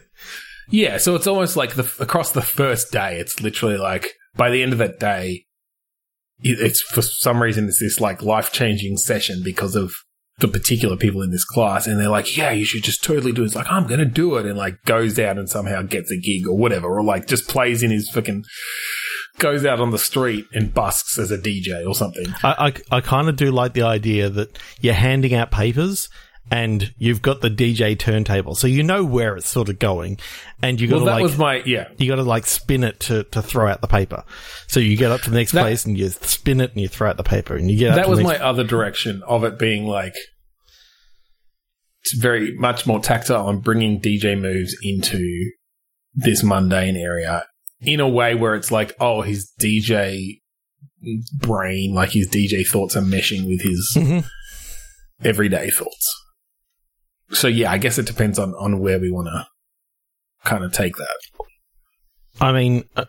S1: Yeah, so it's almost like the across the first day. It's literally like by the end of that day, it's for some reason it's this like life changing session because of the particular people in this class, and they're like, "Yeah, you should just totally do it." It's like I'm gonna do it, and like goes out and somehow gets a gig or whatever, or like just plays in his fucking goes out on the street and busks as a DJ or something.
S2: I, I, I kind of do like the idea that you're handing out papers and you've got the DJ turntable, so you know where it's sort of going, and you got
S1: Well,
S2: to like
S1: was my yeah.
S2: you got to like spin it to, to throw out the paper. So you get up to the next
S1: That-
S2: place and you spin it and you throw out the paper and you get up
S1: that was my other direction of it being like it's very much more tactile and bringing DJ moves into this mundane area in a way where it's like, oh, his DJ brain, like his DJ thoughts are meshing with his
S2: Mhm.
S1: everyday thoughts. So yeah, I guess it depends on on where we want to kind of take that.
S2: I mean, uh,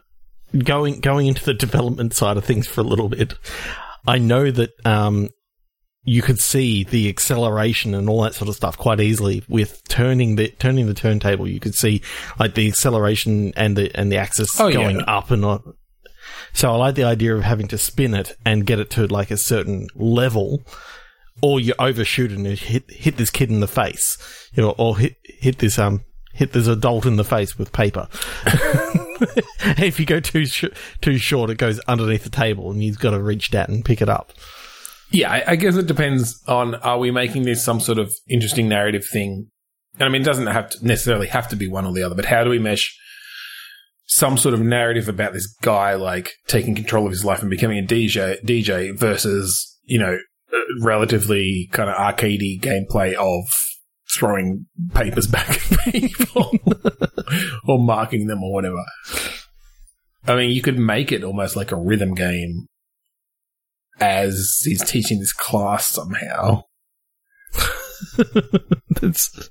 S2: going going into the development side of things for a little bit, I know that um, you could see the acceleration and all that sort of stuff quite easily with turning the turning the turntable. You could see like the acceleration and the and the axis
S1: Oh, yeah.
S2: going up and on. So I like the idea of having to spin it and get it to like a certain level, or you overshoot and hit hit this kid in the face, you know, or hit hit this um hit this adult in the face with paper. if you go too sh- too short, it goes underneath the table, and you've got to reach down and pick it up.
S1: Yeah, I, I guess it depends on are we making this some sort of interesting narrative thing? And I mean, it doesn't have to necessarily have to be one or the other, but how do we mesh some sort of narrative about this guy like taking control of his life and becoming a DJ, DJ versus you know relatively kind of arcadey gameplay of throwing papers back at people or marking them or whatever. I mean, you could make it almost like a rhythm game as he's teaching this class somehow.
S2: That's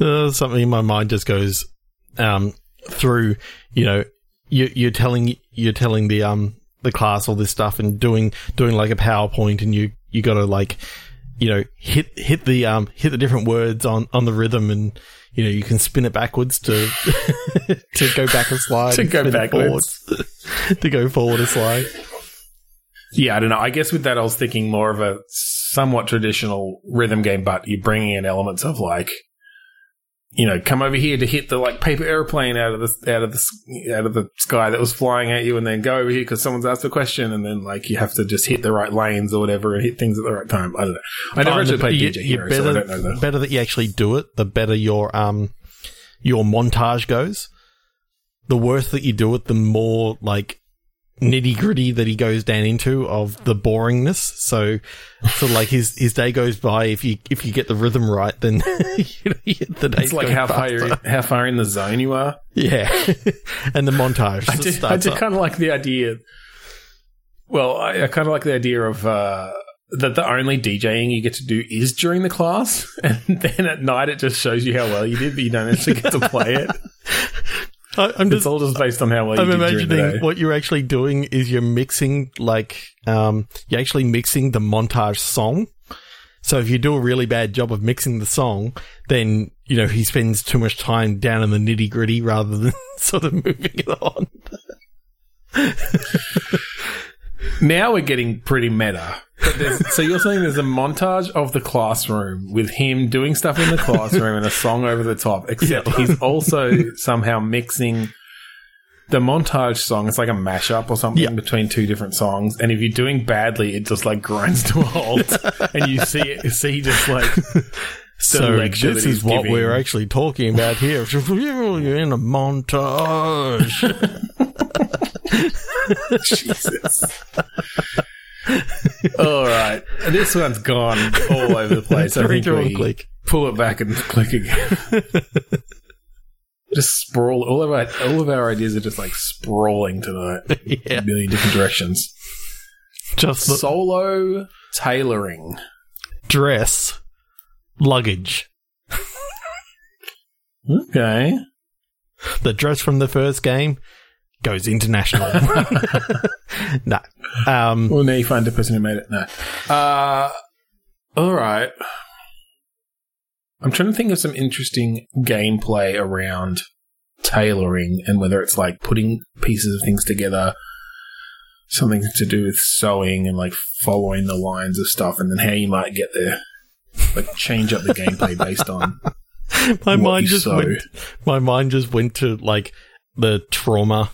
S2: uh, something in my mind just goes um, through. You know, you, you're telling you're telling the um the class all this stuff and doing doing like a PowerPoint, and you you got to like you know hit hit the um hit the different words on on the rhythm and. You know, you can spin it backwards to to go back a slide.
S1: To go backwards.
S2: to go forward a slide.
S1: Yeah, I don't know. I guess with that, I was thinking more of a somewhat traditional rhythm game, but you're bringing in elements of like, you know, come over here to hit the like paper airplane out of the out of the out of the sky that was flying at you, and then go over here because someone's asked a question, and then like you have to just hit the right lanes or whatever and hit things at the right time. I don't know. I never
S2: Oh,
S1: actually played
S2: you-
S1: DJ Hero, so I don't know the.
S2: better that you actually do it, the better your um your montage goes. The worse that you do it, the more like nitty gritty that he goes down into of the boringness. So, so like his his day goes by. If you if you get the rhythm right, then you know, the day
S1: It's like how far you're, how far in the zone you are.
S2: yeah, and the montage.
S1: I
S2: just
S1: did, I did kind of like the idea. Well, I, I kind of like the idea of uh, that the only DJing you get to do is during the class, and then at night it just shows you how well you did, but you don't actually get to play it.
S2: I, I'm
S1: It's all just based on how well you
S2: I'm imagining what you're actually doing is you're mixing like um you're actually mixing the montage song. So if you do a really bad job of mixing the song, then you know he spends too much time down in the nitty gritty rather than sort of moving it on.
S1: now we're getting pretty meta. But so you're saying there's a montage of the classroom with him doing stuff in the classroom and a song over the top, except he's also somehow mixing the montage song. It's like a mashup or something
S2: Yeah.
S1: between two different songs. And if you're doing badly, it just like grinds to a halt, and you see it, see just like
S2: So this is what
S1: giving.
S2: we're actually talking about here. You're in a montage.
S1: Jesus. all right, this one's gone all over the place. I think we
S2: click.
S1: pull it back and click again. just sprawl. All of our all of our ideas are just like sprawling tonight,
S2: yeah,
S1: a million different directions.
S2: just the
S1: Solo tailoring.
S2: dress, luggage.
S1: Okay.
S2: The dress from the first game goes international. no. Um,
S1: Well, now you find the person who made it. No. Uh, all right. I'm trying to think of some interesting gameplay around tailoring and whether it's like putting pieces of things together, something to do with sewing and like following the lines of stuff, and then how you might get there. Like change up the gameplay based on
S2: my mind just
S1: sew.
S2: went. My mind just went to like the trauma,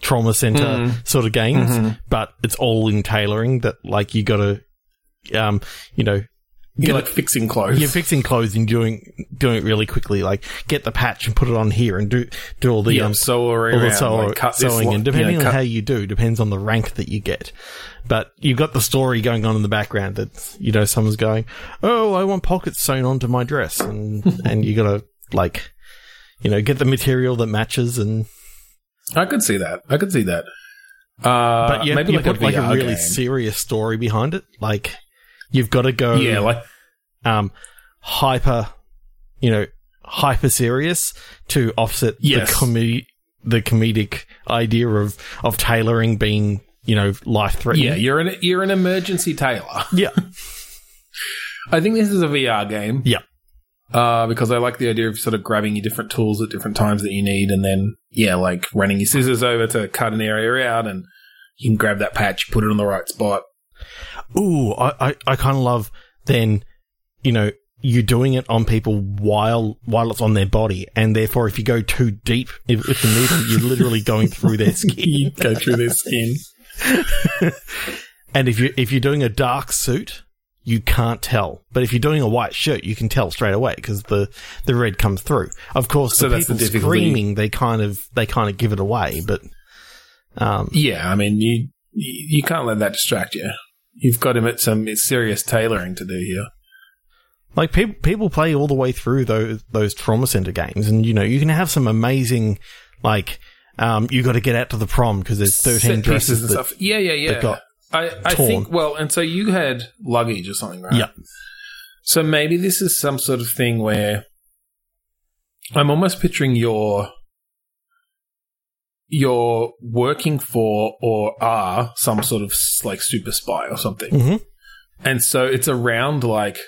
S2: trauma center
S1: Mhm.
S2: sort of games,
S1: Mhm.
S2: but it's all in tailoring. That like you got to, um, you know,
S1: You're
S2: get
S1: like fixing clothes.
S2: You're fixing clothes and doing doing it really quickly. Like get the patch and put it on here and do do all the
S1: yeah,
S2: um
S1: sew
S2: all the sew-
S1: like cut
S2: sewing
S1: lo-
S2: and depending on
S1: cut-
S2: how you do depends on the rank that you get. But you've got the story going on in the background that you know someone's going, oh, I want pockets sewn onto my dress, and and you got to like, you know, get the material that matches and
S1: I could see that. I could see that. Uh,
S2: but you,
S1: maybe
S2: you
S1: like a
S2: like a really
S1: game.
S2: serious story behind it. Like you've got to go,
S1: yeah, like
S2: um, hyper, you know, hyper serious to offset
S1: Yes.
S2: the comedy, the comedic idea of of tailoring being, you know, life threatening.
S1: yeah, you're an you're an emergency tailor.
S2: yeah,
S1: I think this is a VR game.
S2: Yeah.
S1: Uh, because I like the idea of sort of grabbing your different tools at different times that you need, and then yeah, like running your scissors over to cut an area out, and you can grab that patch, put it on the right spot.
S2: Ooh, I I, I kind of love then, you know. you're doing it on people while while it's on their body, and therefore, if you go too deep if, with the needle, you're literally going through their skin.
S1: you go through their skin.
S2: And if you if you're doing a dark suit, you can't tell. But if you're doing a white shirt, you can tell straight away because the the red comes through. Of course,
S1: So
S2: the
S1: the
S2: people
S1: difficulty.
S2: screaming, they kind of they kind of give it away. But um,
S1: Yeah, I mean you you can't let that distract you. You've got him at some serious tailoring to do here.
S2: like people people play all the way through those those trauma center games, and you know you can have some amazing like um, you got to get out to the prom because there's thirteen
S1: Set
S2: dresses
S1: and
S2: that
S1: stuff. Yeah, yeah, yeah.
S2: got
S1: I, I
S2: torn.
S1: think well, and so you had luggage or something, right?
S2: Yeah.
S1: So maybe this is some sort of thing where I'm almost picturing your you're working for or are some sort of like super spy or something,
S2: Mhm.
S1: and so it's around like,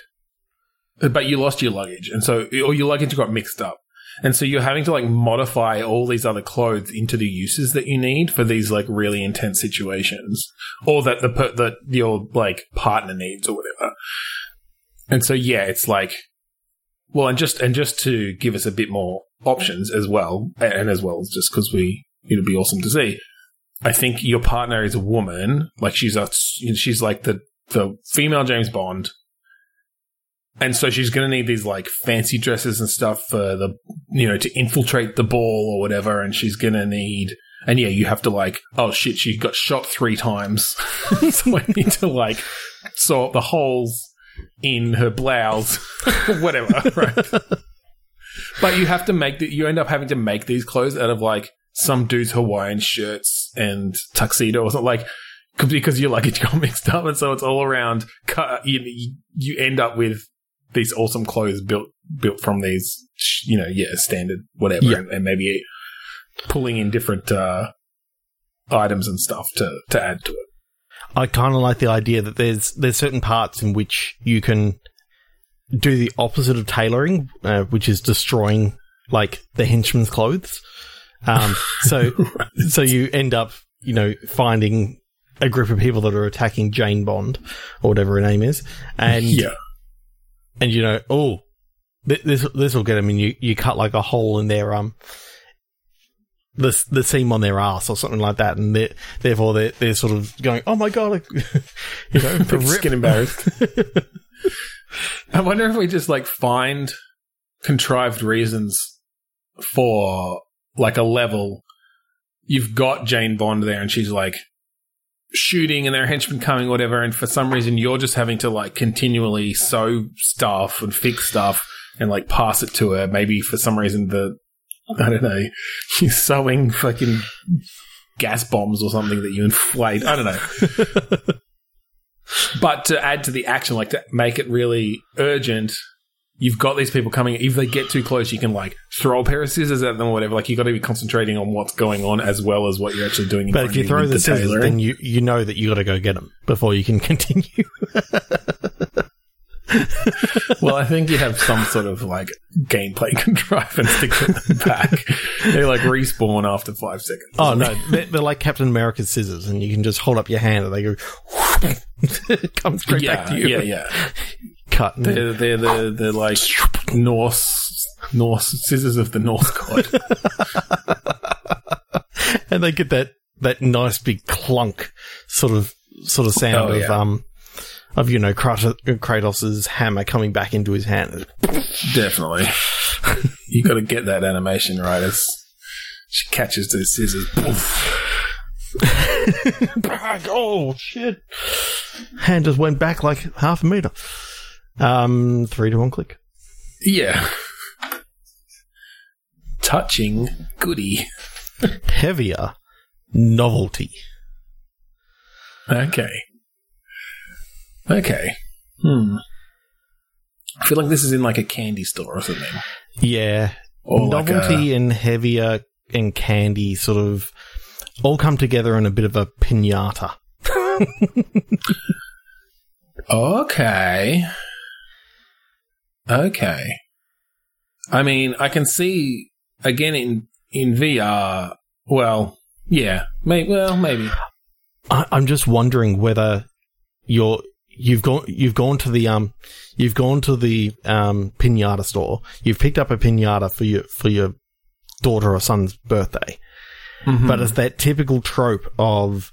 S1: but you lost your luggage, and so or your luggage got mixed up. And so you're having to like modify all these other clothes into the uses that you need for these like really intense situations, or that the per- that your like partner needs or whatever. And so yeah, it's like, well, and just and just to give us a bit more options as well, and, as well just because we it'd be awesome to see. I think your partner is a woman, like she's a she's like the the female James Bond. And so she's going to need these like fancy dresses and stuff for the, you know, to infiltrate the ball or whatever. And she's going to need, and yeah, you have to like, oh shit, she got shot three times. so I need to like up the holes in her blouse, whatever, right? but you have to make the, you end up having to make these clothes out of like some dude's Hawaiian shirts and tuxedo or something like, because your luggage got mixed up. And so it's all around, cut, you, you end up with these awesome clothes built built from these, you know, yeah, standard whatever,
S2: Yeah.
S1: and, and maybe pulling in different uh, items and stuff to to add to it.
S2: I kind of like the idea that there's there's certain parts in which you can do the opposite of tailoring, uh, which is destroying like the henchman's clothes. Um, so so you end up you know finding a group of people that are attacking Jane Bond or whatever her name is, and
S1: yeah.
S2: And you know, oh, th- this this will get them, and you you cut like a hole in their um the the seam on their ass or something like that, and they're, therefore they're they're sort of going, oh my god, like, you know,
S1: Just
S2: rip.
S1: get embarrassed. I wonder if we just like find contrived reasons for like a level. You've got Jane Bond there, and she's like shooting, and their henchmen coming, whatever. And for some reason, you're just having to like continually sew stuff and fix stuff and like pass it to her. Maybe for some reason, the I don't know, you're sewing fucking gas bombs or something that you inflate. I don't know. But to add to the action, like to make it really urgent, you've got these people coming. If they get too close, you can like throw a pair of scissors at them or whatever. Like you've got to be concentrating on what's going on as well as what you're actually doing. In
S2: But if you throw
S1: with
S2: the scissors,
S1: tailoring.
S2: then you you know that you got to go get them before you can continue.
S1: well, I think you have some sort of like gameplay contrivance to get them back. they like respawn after five seconds.
S2: Oh no, they're, they're like Captain America's scissors, and you can just hold up your hand and they go, come straight
S1: yeah,
S2: back to you.
S1: yeah, yeah.
S2: Cut. and-
S1: They're they're the they're like Norse Norse scissors of the Norse god.
S2: and they get that that nice big clunk sort of sort of sound
S1: Oh,
S2: of
S1: yeah.
S2: um of you know Kratos, Kratos's hammer coming back into his hand.
S1: Definitely. you got to get that animation right as she catches those scissors.
S2: Back. Oh shit! Hand just went back like half a meter. Um, three to one click.
S1: Yeah. Touching goody.
S2: Heavier novelty.
S1: Okay. Okay. Hmm. I feel like this is in like a candy store or something.
S2: Yeah,
S1: Or like
S2: novelty
S1: a,
S2: and heavier and candy sort of all come together in a bit of a pinata.
S1: Okay. Okay. I mean, I can see again in in VR. Well, yeah, may, well, maybe.
S2: I, I'm just wondering whether you're you've gone you've gone to the um you've gone to the um pinata store. You've picked up a pinata for your for your daughter or son's birthday, but it's that typical trope of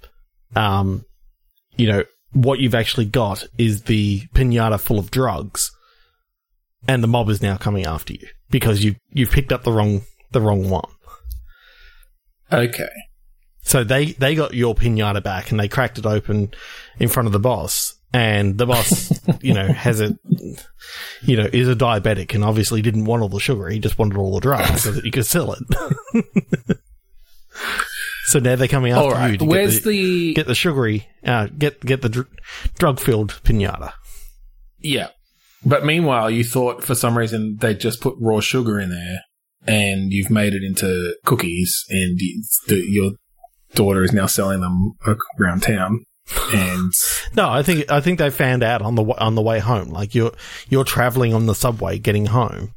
S2: um you know what you've actually got is the pinata full of drugs, and the mob is now coming after you because you you've picked up the wrong the wrong one.
S1: okay.
S2: So they, they got your pinata back and they cracked it open in front of the boss. And the boss, you know, has a, you know, is a diabetic and obviously didn't want all the sugar. He just wanted all the drugs so that he could sell it. so now they're coming after
S1: All
S2: you to
S1: Where's
S2: get the,
S1: the?
S2: get the sugary, uh, get, get the dr- drug filled pinata.
S1: yeah. But meanwhile, you thought for some reason they just put raw sugar in there, and you've made it into cookies, and the, your daughter is now selling them around town. And
S2: No, I think, I think they found out on the, on the way home. Like you're, you're traveling on the subway getting home.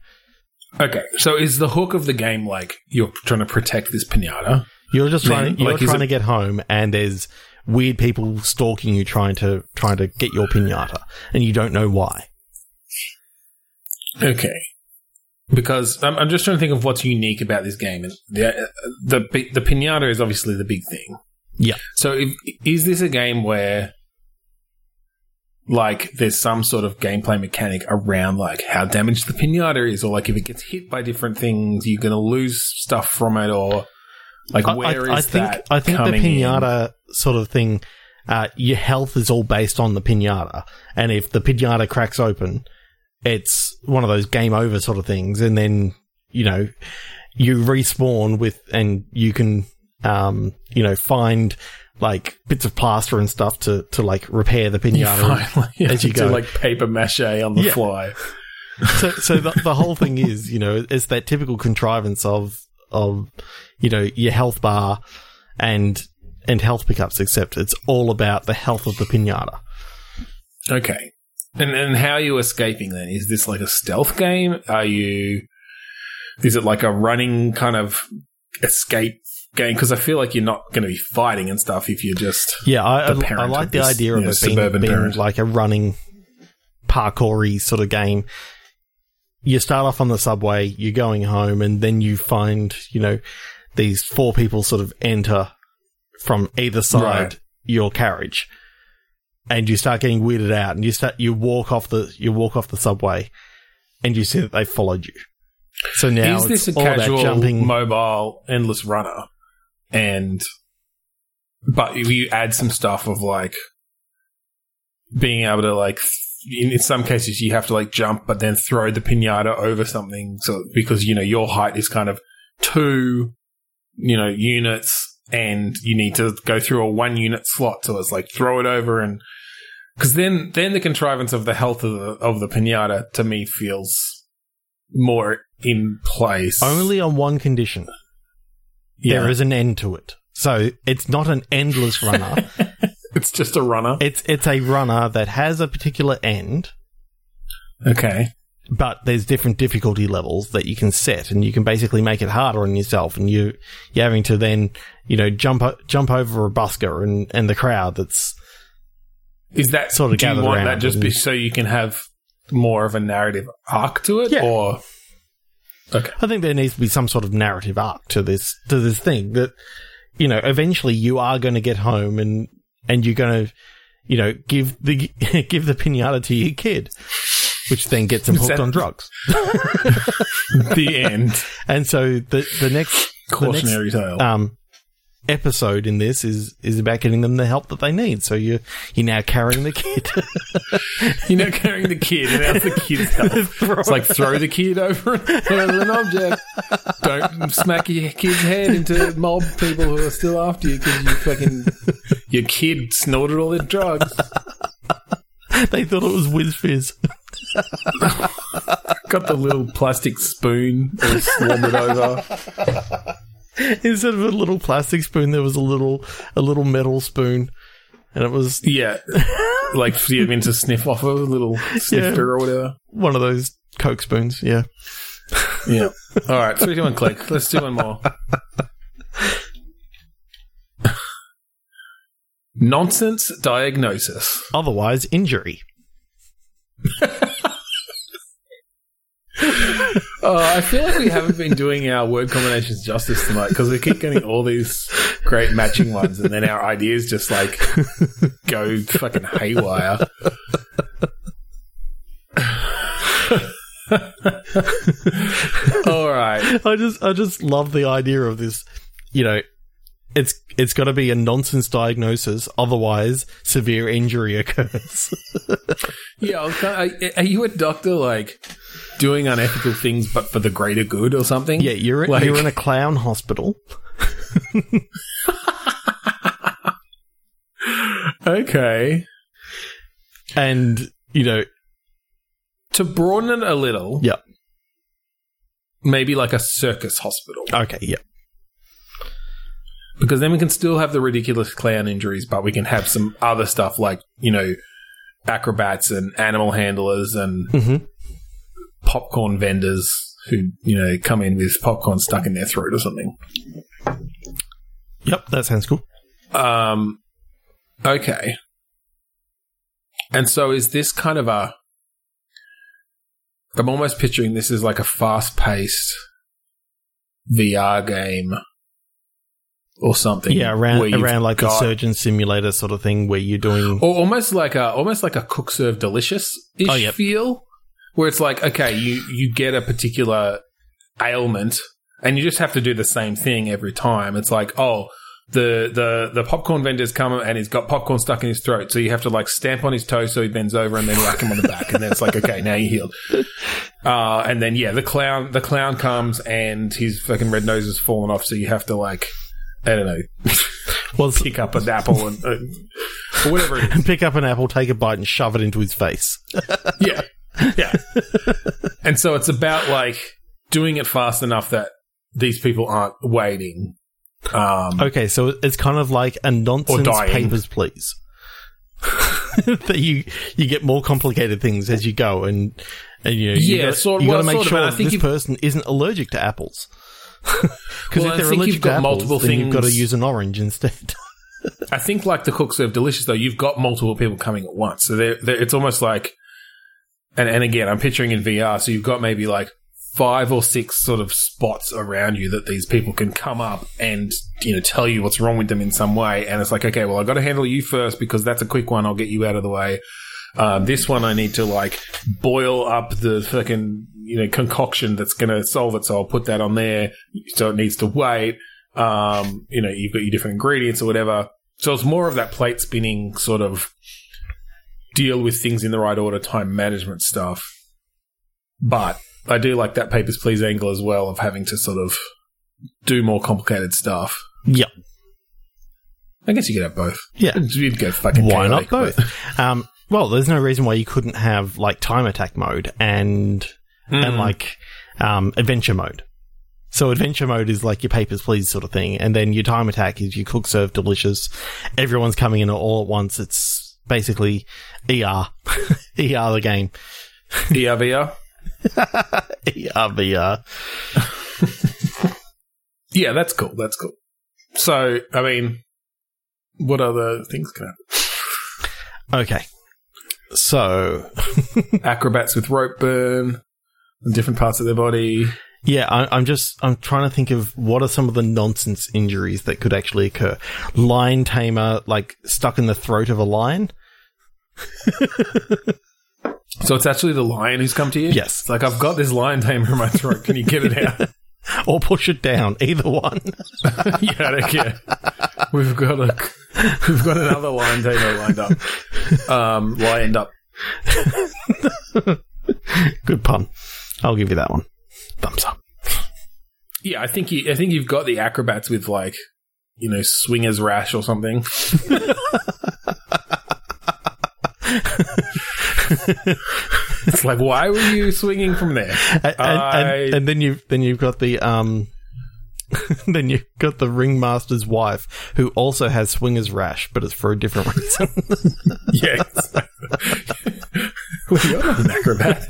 S1: okay, so is the hook of the game like you're trying to protect this pinata?
S2: You're just trying.
S1: Then,
S2: you're
S1: like,
S2: trying
S1: it-
S2: to get home, and there's weird people stalking you, trying to trying to get your pinata, and you don't know why.
S1: Okay. Because I'm, I'm just trying to think of what's unique about this game, and the the the pinata is obviously the big thing.
S2: Yeah.
S1: So, if, is this a game where, like, there's some sort of gameplay mechanic around like how damaged the pinata is, or like if it gets hit by different things, you're going to lose stuff from it, or like
S2: I-
S1: where is
S2: I, I think
S1: that?
S2: I think the
S1: coming in?
S2: pinata sort of thing. Uh, your health is all based on the pinata, and if the pinata cracks open, it's one of those game over sort of things, and then you know you respawn with, and you can um you know find like bits of plaster and stuff to to like repair the pinata.
S1: finally
S2: as you go.
S1: do like paper mache on the
S2: Yeah.
S1: fly.
S2: so so the, the whole thing is, you know, it's that typical contrivance of of you know your health bar and and health pickups, except it's all about the health of the pinata.
S1: Okay. And and how are you escaping then? Is this like a stealth game? Are you is it like a running kind of escape game because I feel like you're not going to be fighting and stuff if you're just
S2: Yeah, I, I, I like the
S1: this,
S2: idea of
S1: you know,
S2: it being,
S1: suburban
S2: being like a running parkoury sort of game. You start off on the subway, you're going home, and then you find, you know, these four people sort of enter from either side
S1: Right.
S2: your carriage. And you start getting weirded out and you start you walk off the you walk off the subway and you see that they followed you. So now
S1: is this
S2: it's
S1: a
S2: all
S1: casual
S2: jumping
S1: mobile endless runner and but you add some stuff of like being able to like in, in some cases you have to like jump but then throw the pinata over something so because you know your height is kind of two you know units and you need to go through a one unit slot so it's like throw it over and because then then the contrivance of the health of the of the pinata to me feels more in place
S2: only on one condition.
S1: yeah.
S2: There is an end to it. So it's not an endless runner.
S1: It's just a runner.
S2: it's it's a runner that has a particular end,
S1: Okay.
S2: But there's different difficulty levels that you can set, and you can basically make it harder on yourself, and you you're having to then you know jump jump over a busker and and the crowd that's
S1: Is that
S2: Sort of
S1: do you want that just be so you can have more of a narrative arc to it,
S2: Yeah.
S1: or okay,
S2: I think there needs to be some sort of narrative arc to this to this thing that you know eventually you are going to get home and and you're going to you know give the give the pinata to your kid, which then gets them hooked
S1: that-
S2: on drugs.
S1: the end
S2: And so the the next the
S1: cautionary tale.
S2: um episode in this is is about getting them the help that they need. So you you're now carrying the kid.
S1: You're not carrying the kid, and that's the kid's health. It's like throw the kid over, over an object. Don't smack your kid's head into mob people who are still after you because you fucking your kid snorted all their drugs.
S2: they thought it was Wizz Fizz.
S1: Got the little plastic spoon and swarmed it over.
S2: Instead of a little plastic spoon, there was a little a little metal spoon, and it was
S1: Yeah, like for you to sniff off a little snifter or whatever.
S2: one of those Coke spoons. Yeah.
S1: Yeah. All right, three, two, one, click. Let's do one more. Nonsense diagnosis.
S2: Otherwise, injury.
S1: Oh, I feel like we haven't been doing our word combinations justice tonight because we keep getting all these great matching ones, and then our ideas just like go fucking haywire. all right.
S2: I just I just love the idea of this. You know, it's it's got to be a nonsense diagnosis. Otherwise, severe injury occurs.
S1: Yeah, I was kind of, are you a doctor like doing unethical things but for the greater good or something?
S2: yeah, you're
S1: Like-
S2: you're in a clown hospital.
S1: Okay.
S2: and you know,
S1: To broaden it a little,
S2: yeah,
S1: maybe like a circus hospital.
S2: okay, yeah,
S1: Because then we can still have the ridiculous clown injuries, but we can have some other stuff like, you know, acrobats and animal handlers and
S2: hmm
S1: popcorn vendors who, you know, come in with popcorn stuck in their throat or something.
S2: yep, that sounds cool.
S1: Um, okay. And so is this kind of a. I'm almost picturing this as like a fast paced VR game or something.
S2: Yeah, around around like the
S1: got-
S2: surgeon simulator sort of thing where you're doing.
S1: Or almost like a almost like a cook serve delicious ish
S2: Oh, yep.
S1: feel. Where it's like, okay, you, you get a particular ailment and you just have to do the same thing every time. It's like, oh, the, the, the popcorn vendor's come and he's got popcorn stuck in his throat. So you have to like stamp on his toe so he bends over and then whack him on the back. And then it's like, okay, now you're healed. Uh, and then yeah, the clown, the clown comes and his fucking red nose has fallen off. So you have to like, don't know,
S2: Well,
S1: pick up an apple and, uh, or whatever it is.
S2: pick up an apple, take a bite, and shove it into his face.
S1: Yeah. Yeah. and so it's about like doing it fast enough that these people aren't waiting. Um,
S2: Okay, so it's kind of like a nonsense papers, please. that you you get more complicated things as you go, and and you know, you
S1: Yeah,
S2: gotta,
S1: sort-
S2: you got to
S1: well,
S2: make
S1: sort of,
S2: sure that this person isn't allergic to apples. Because
S1: Well, I
S2: if they're
S1: think
S2: allergic
S1: you've got
S2: to apples,
S1: multiple
S2: then you've got to use an orange instead.
S1: I think like the cook serve delicious though, you've got multiple people coming at once. So they're, they're, it's almost like, and, and again, I'm picturing in VR. So you've got maybe like five or six sort of spots around you that these people can come up and, you know, tell you what's wrong with them in some way. And it's like, okay, well, i've got to handle you first because that's a quick one. I'll get you out of the way. Um, this one I need to like boil up the fucking, you know, concoction that's going to solve it. So I'll put that on there. So it needs to wait. Um, you know, you've got your different ingredients or whatever. So it's more of that plate spinning sort of deal with things in the right order, time management stuff. But I do like that papers please angle as well of having to sort of do more complicated stuff.
S2: Yep.
S1: I guess you could have both.
S2: Yeah.
S1: You'd go fucking
S2: Why not both? Um, well, there's no reason why you couldn't have like time attack mode and and
S1: Mm.
S2: like um, adventure mode. So adventure mode is like your papers please sort of thing, and then your time attack is your cook serve delicious. Everyone's coming in all at once. It's basically ER, ER the game,
S1: ERVR.
S2: ER VR.
S1: Yeah, that's cool. That's cool. So, I mean, what other things can happen?
S2: Okay, so
S1: Acrobats with rope burn different parts of their body.
S2: Yeah, I, I'm just I'm trying to think of what are some of the nonsense injuries that could actually occur. Lion tamer, like stuck in the throat of a lion.
S1: So it's actually the lion who's come to you?
S2: Yes.
S1: It's like, I've got this lion tamer in my throat. Can you get it out?
S2: or push it down. Either one.
S1: yeah, I don't care. We've got a, we've got another lion tamer lined up. Um, lined up.
S2: Good pun. I'll give you that one. Thumbs up.
S1: Yeah, I think you, I think you've got the acrobats with like, you know, swingers rash or something. it's like, why were you swinging from there?
S2: And, and,
S1: I-
S2: and, and then you have then you've got the um then you've got the ringmaster's wife who also has swingers rash, but it's for a different reason.
S1: Yeah. well, you're not an acrobat.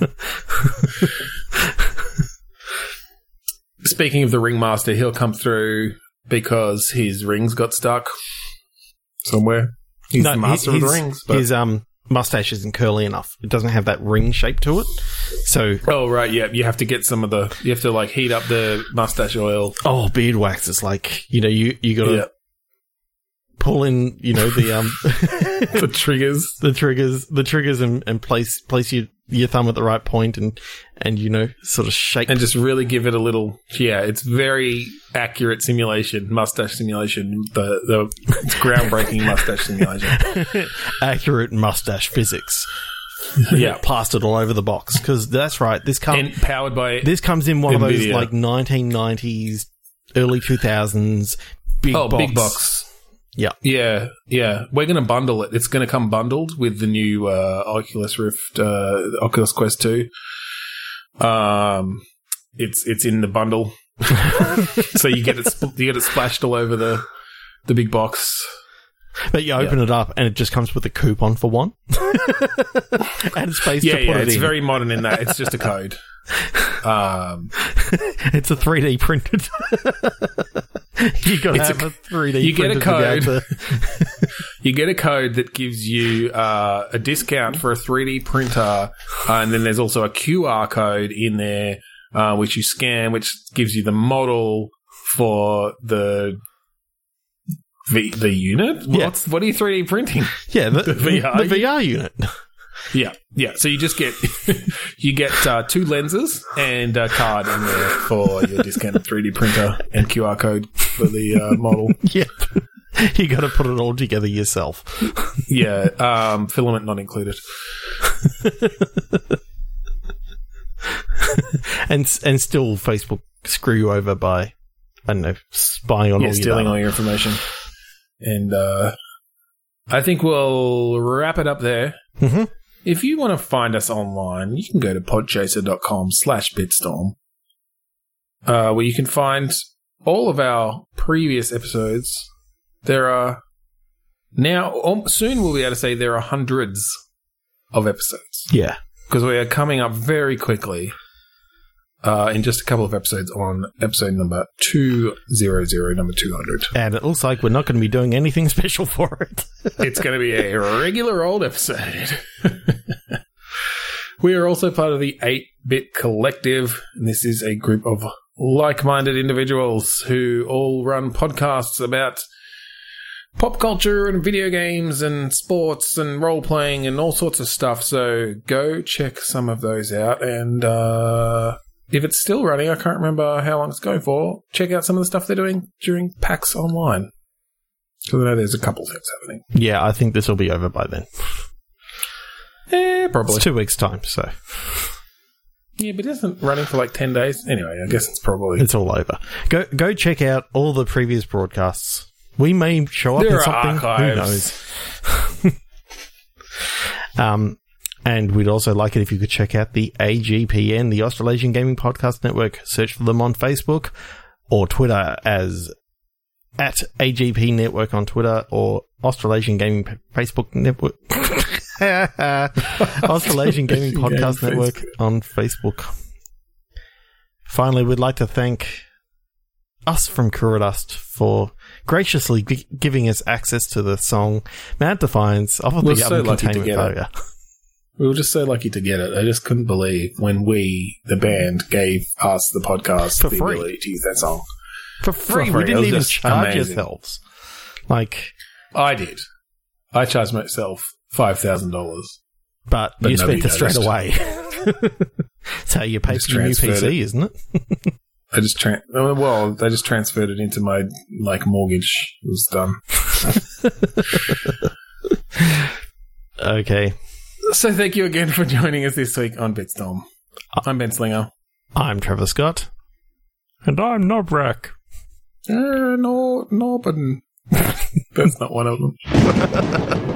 S1: Speaking of the ringmaster, he'll come through because his rings got stuck somewhere. He's the master
S2: his,
S1: of the rings. But-
S2: his um mustache isn't curly enough. It doesn't have that ring shape to it. So
S1: oh, right. Yeah. You have to get some of the, you have to like heat up the mustache oil.
S2: oh, beard wax is like you know you you got to
S1: Yeah.
S2: pull in you know the um
S1: the triggers.
S2: the triggers the triggers and, and place place your your thumb at the right point and and you know sort of shake
S1: And just really give it a little, yeah, it's very accurate simulation, mustache simulation. The, the it's groundbreaking mustache simulation.
S2: accurate mustache physics.
S1: Yeah.
S2: plastered all over the box because that's right. This comes
S1: powered by
S2: this comes in one of those like 1990s, early 2000s big
S1: oh,
S2: box.
S1: big box.
S2: Yeah.
S1: Yeah, yeah. We're going to bundle it. It's going to come bundled with the new uh, Oculus Rift, uh, Oculus Quest 2. Um, it's it's in the bundle, so you get it spl- you get it splashed all over the the big box.
S2: But you open it up and it just comes with a coupon for one, and space
S1: Yeah,
S2: to put
S1: yeah.
S2: it
S1: It's
S2: in.
S1: very modern in that. It's just a code. Um,
S2: it's a 3D printed. you got to
S1: It's a-
S2: a, 3D.
S1: you get a
S2: printed to be able
S1: code. you get a code that gives you uh, a discount for a 3D printer, uh, and then there's also a QR code in there uh, which you scan, which gives you the model for the the, the unit.
S2: Yeah.
S1: What's what are you 3D printing?
S2: yeah, the,
S1: The VR
S2: the VR unit.
S1: Yeah, yeah. So you just get you get uh, two lenses and a card in there for your discounted 3D printer and QR code for the uh, model.
S2: yep. You got to put it all together yourself.
S1: Yeah, um, filament not included.
S2: and and still Facebook screw you over by I don't know spying on
S1: yeah,
S2: all your
S1: stealing
S2: data.
S1: all your information. And uh, I think we'll wrap it up there.
S2: Mhm.
S1: If you want to find us online, you can go to podchaser.com slash bitstorm, uh, where you can find all of our previous episodes. There are now, um, soon we'll be able to say there are hundreds of episodes.
S2: Yeah,
S1: because we are coming up very quickly uh, in just a couple of episodes on episode number 200, number 200.
S2: And it looks like we're not going to be doing anything special for it.
S1: it's going to be a regular old episode. we are also part of the 8 Bit Collective, and this is a group of like minded individuals who all run podcasts about pop culture and video games and sports and role playing and all sorts of stuff. So go check some of those out. And uh, if it's still running, I can't remember how long it's going for. Check out some of the stuff they're doing during PAX Online. Because I know there's a couple things happening.
S2: Yeah, I think this will be over by then.
S1: Eh, probably.
S2: It's two weeks' time, so.
S1: Yeah, but it isn't running for like 10 days. Anyway, I guess it's probably.
S2: It's all over. Go go check out all the previous broadcasts. We may show up
S1: There
S2: in something.
S1: archives.
S2: Who knows? um, and we'd also like it if you could check out the AGPN, the Australasian Gaming Podcast Network. Search for them on Facebook or Twitter as at AGP Network on Twitter or Australasian Gaming P- Facebook Network. Australasian Gaming Podcast
S1: Facebook.
S2: Network on Facebook. Finally, we'd like to thank us from Kuradust for graciously gi- giving us access to the song Mad Defiance off of
S1: We're
S2: the
S1: so
S2: Oven
S1: lucky
S2: Containment. Failure.
S1: We were just so lucky to get it. I just couldn't believe when we, the band, gave us the podcast
S2: For
S1: the
S2: free.
S1: ability to use that song.
S2: For free.
S1: free.
S2: We didn't even charge
S1: amazing.
S2: ourselves. Like,
S1: I did. I charged myself five thousand dollars.
S2: but,
S1: But
S2: you spent it straight away. That's how you pay for your new PC, isn't it?
S1: I just tran uh, well, I just transferred it into my like mortgage. It was done.
S2: Okay.
S1: So thank you again for joining us this week on Bitstorm. I'm Ben Slinger.
S2: I'm Trevor Scott. And I'm Nobrak.
S1: Uh, no, no, but that's not one of them.